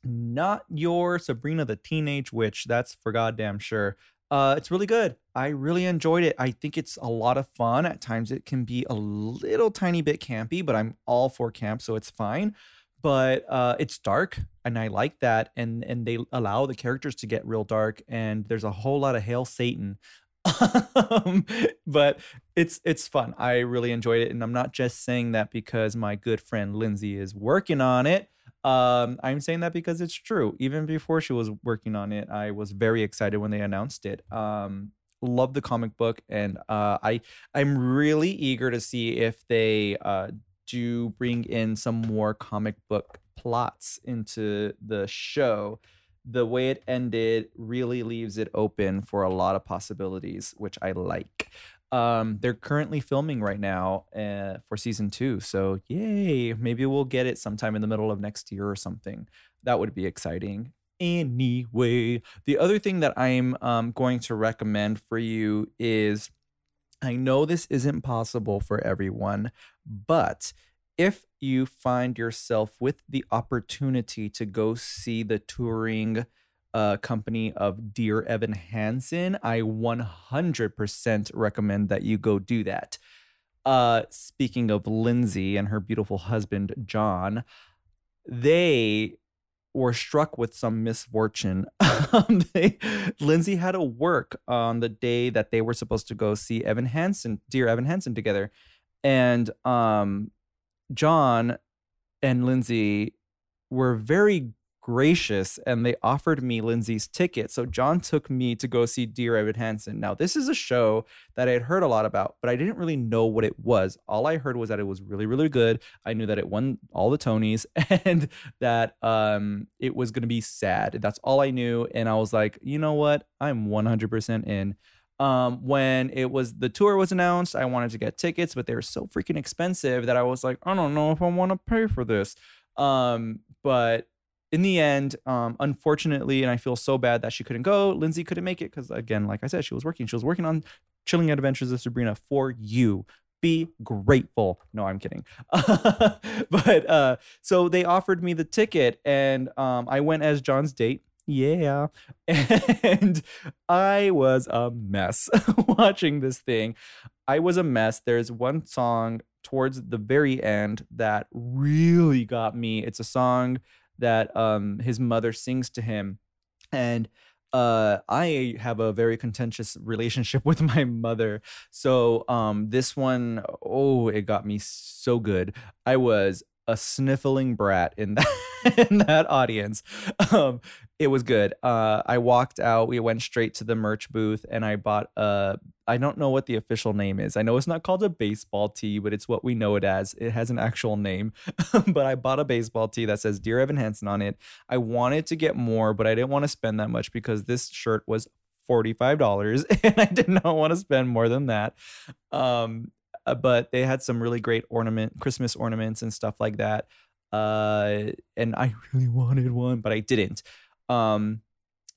not your Sabrina the Teenage Witch. That's for goddamn sure. Uh, it's really good. I really enjoyed it. I think it's a lot of fun. At times, it can be a little tiny bit campy, but I'm all for camp, so it's fine. But uh, it's dark, and I like that. And and they allow the characters to get real dark, and there's a whole lot of hail Satan. but it's it's fun. I really enjoyed it, and I'm not just saying that because my good friend Lindsay is working on it. Um, I'm saying that because it's true. Even before she was working on it, I was very excited when they announced it. Um, love the comic book, and uh, I I'm really eager to see if they uh, do bring in some more comic book plots into the show. The way it ended really leaves it open for a lot of possibilities, which I like. Um, they're currently filming right now uh, for season two. So, yay, maybe we'll get it sometime in the middle of next year or something. That would be exciting. Anyway, the other thing that I'm um, going to recommend for you is I know this isn't possible for everyone, but if you find yourself with the opportunity to go see the touring uh, company of Dear Evan Hansen, I 100% recommend that you go do that. Uh, speaking of Lindsay and her beautiful husband, John, they were struck with some misfortune. um, they, Lindsay had to work on the day that they were supposed to go see Evan Hansen, Dear Evan Hansen together. And um, John and Lindsay were very gracious and they offered me Lindsay's ticket. So John took me to go see Dear Evan Hansen. Now, this is a show that I had heard a lot about, but I didn't really know what it was. All I heard was that it was really, really good. I knew that it won all the Tonys and that um it was gonna be sad. That's all I knew. And I was like, you know what? I'm 100% in. Um, when it was the tour was announced, I wanted to get tickets, but they were so freaking expensive that I was like, I don't know if I want to pay for this. Um, but in the end, um, unfortunately, and I feel so bad that she couldn't go. Lindsay couldn't make it because, again, like I said, she was working. She was working on Chilling Adventures of Sabrina for you. Be grateful. No, I'm kidding. but uh, so they offered me the ticket, and um, I went as John's date. Yeah. And I was a mess watching this thing. I was a mess. There's one song towards the very end that really got me. It's a song that um, his mother sings to him. And uh, I have a very contentious relationship with my mother. So um, this one, oh, it got me so good. I was a sniffling brat in that in that audience. Um, it was good. Uh, I walked out. We went straight to the merch booth, and I bought a. I don't know what the official name is. I know it's not called a baseball tee, but it's what we know it as. It has an actual name. but I bought a baseball tee that says "Dear Evan Hansen" on it. I wanted to get more, but I didn't want to spend that much because this shirt was $45 and I did not want to spend more than that. Um, uh, but they had some really great ornament, Christmas ornaments and stuff like that. Uh, and I really wanted one, but I didn't. Um,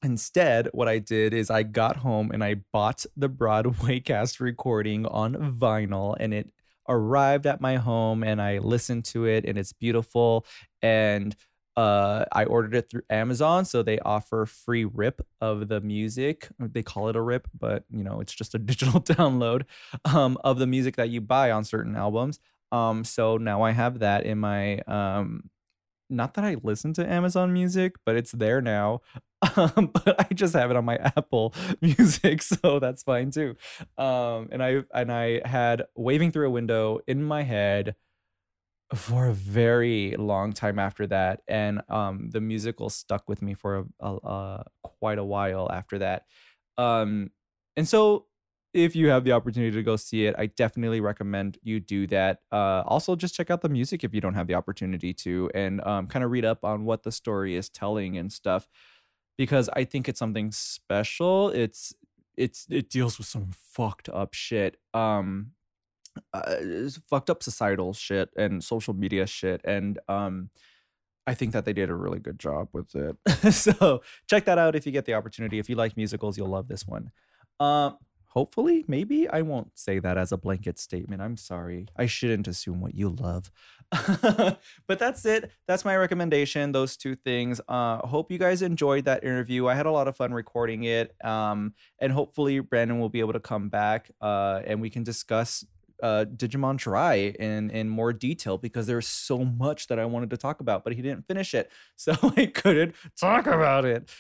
instead, what I did is I got home and I bought the Broadway cast recording on vinyl, and it arrived at my home, and I listened to it, and it's beautiful. And uh, I ordered it through Amazon, so they offer free rip of the music. They call it a rip, but you know it's just a digital download um, of the music that you buy on certain albums. Um, so now I have that in my um, not that I listen to Amazon Music, but it's there now. Um, but I just have it on my Apple Music, so that's fine too. Um, and I and I had waving through a window in my head for a very long time after that and um the musical stuck with me for a, a, a quite a while after that um and so if you have the opportunity to go see it i definitely recommend you do that uh also just check out the music if you don't have the opportunity to and um kind of read up on what the story is telling and stuff because i think it's something special it's it's it deals with some fucked up shit um uh, fucked up societal shit and social media shit and um I think that they did a really good job with it. so check that out if you get the opportunity. If you like musicals, you'll love this one. Um, hopefully, maybe I won't say that as a blanket statement. I'm sorry. I shouldn't assume what you love. but that's it. That's my recommendation. Those two things. Uh, hope you guys enjoyed that interview. I had a lot of fun recording it. Um, and hopefully Brandon will be able to come back. Uh, and we can discuss uh, Digimon Tri in in more detail because there's so much that I wanted to talk about, but he didn't finish it, so I couldn't talk about it.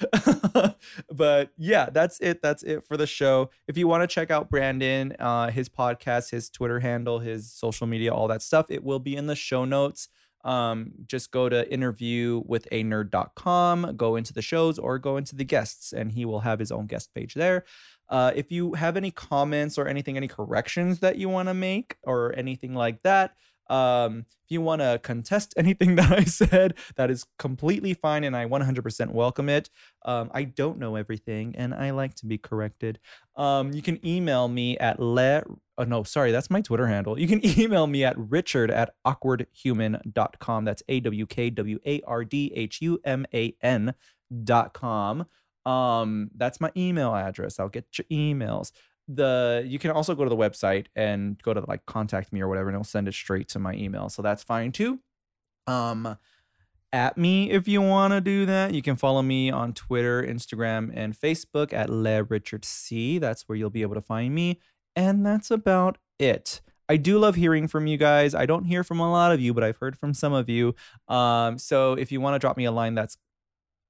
but yeah, that's it. That's it for the show. If you want to check out Brandon, uh, his podcast, his Twitter handle, his social media, all that stuff, it will be in the show notes. um, just go to interviewwithanerd.com, go into the shows or go into the guests, and he will have his own guest page there. Uh, if you have any comments or anything, any corrections that you want to make or anything like that, um, if you want to contest anything that I said, that is completely fine and I 100% welcome it. Um, I don't know everything and I like to be corrected. Um, you can email me at le. Oh, no, sorry, that's my Twitter handle. You can email me at richard at awkwardhuman.com. That's A W K W A R D H U M A N dot com. Um, that's my email address. I'll get your emails the you can also go to the website and go to like contact me or whatever and it'll send it straight to my email so that's fine too um at me if you want to do that you can follow me on twitter instagram and facebook at le richard c that's where you'll be able to find me and that's about it I do love hearing from you guys. I don't hear from a lot of you, but I've heard from some of you. Um, so if you want to drop me a line, that's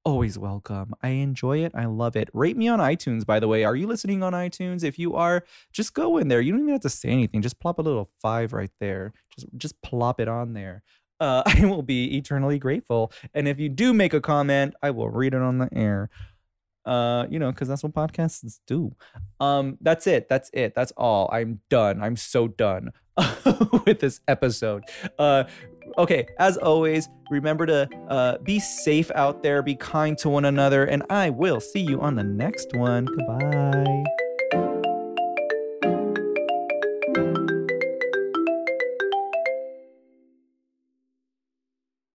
always welcome. I enjoy it. I love it. Rate me on iTunes, by the way. Are you listening on iTunes? If you are, just go in there. You don't even have to say anything. Just plop a little five right there. Just just plop it on there. Uh, I will be eternally grateful. And if you do make a comment, I will read it on the air. Uh, you know, because that's what podcasts do. Um, that's it. That's it. That's all. I'm done. I'm so done with this episode. Uh, okay, as always, remember to uh, be safe out there, be kind to one another, and I will see you on the next one. Goodbye.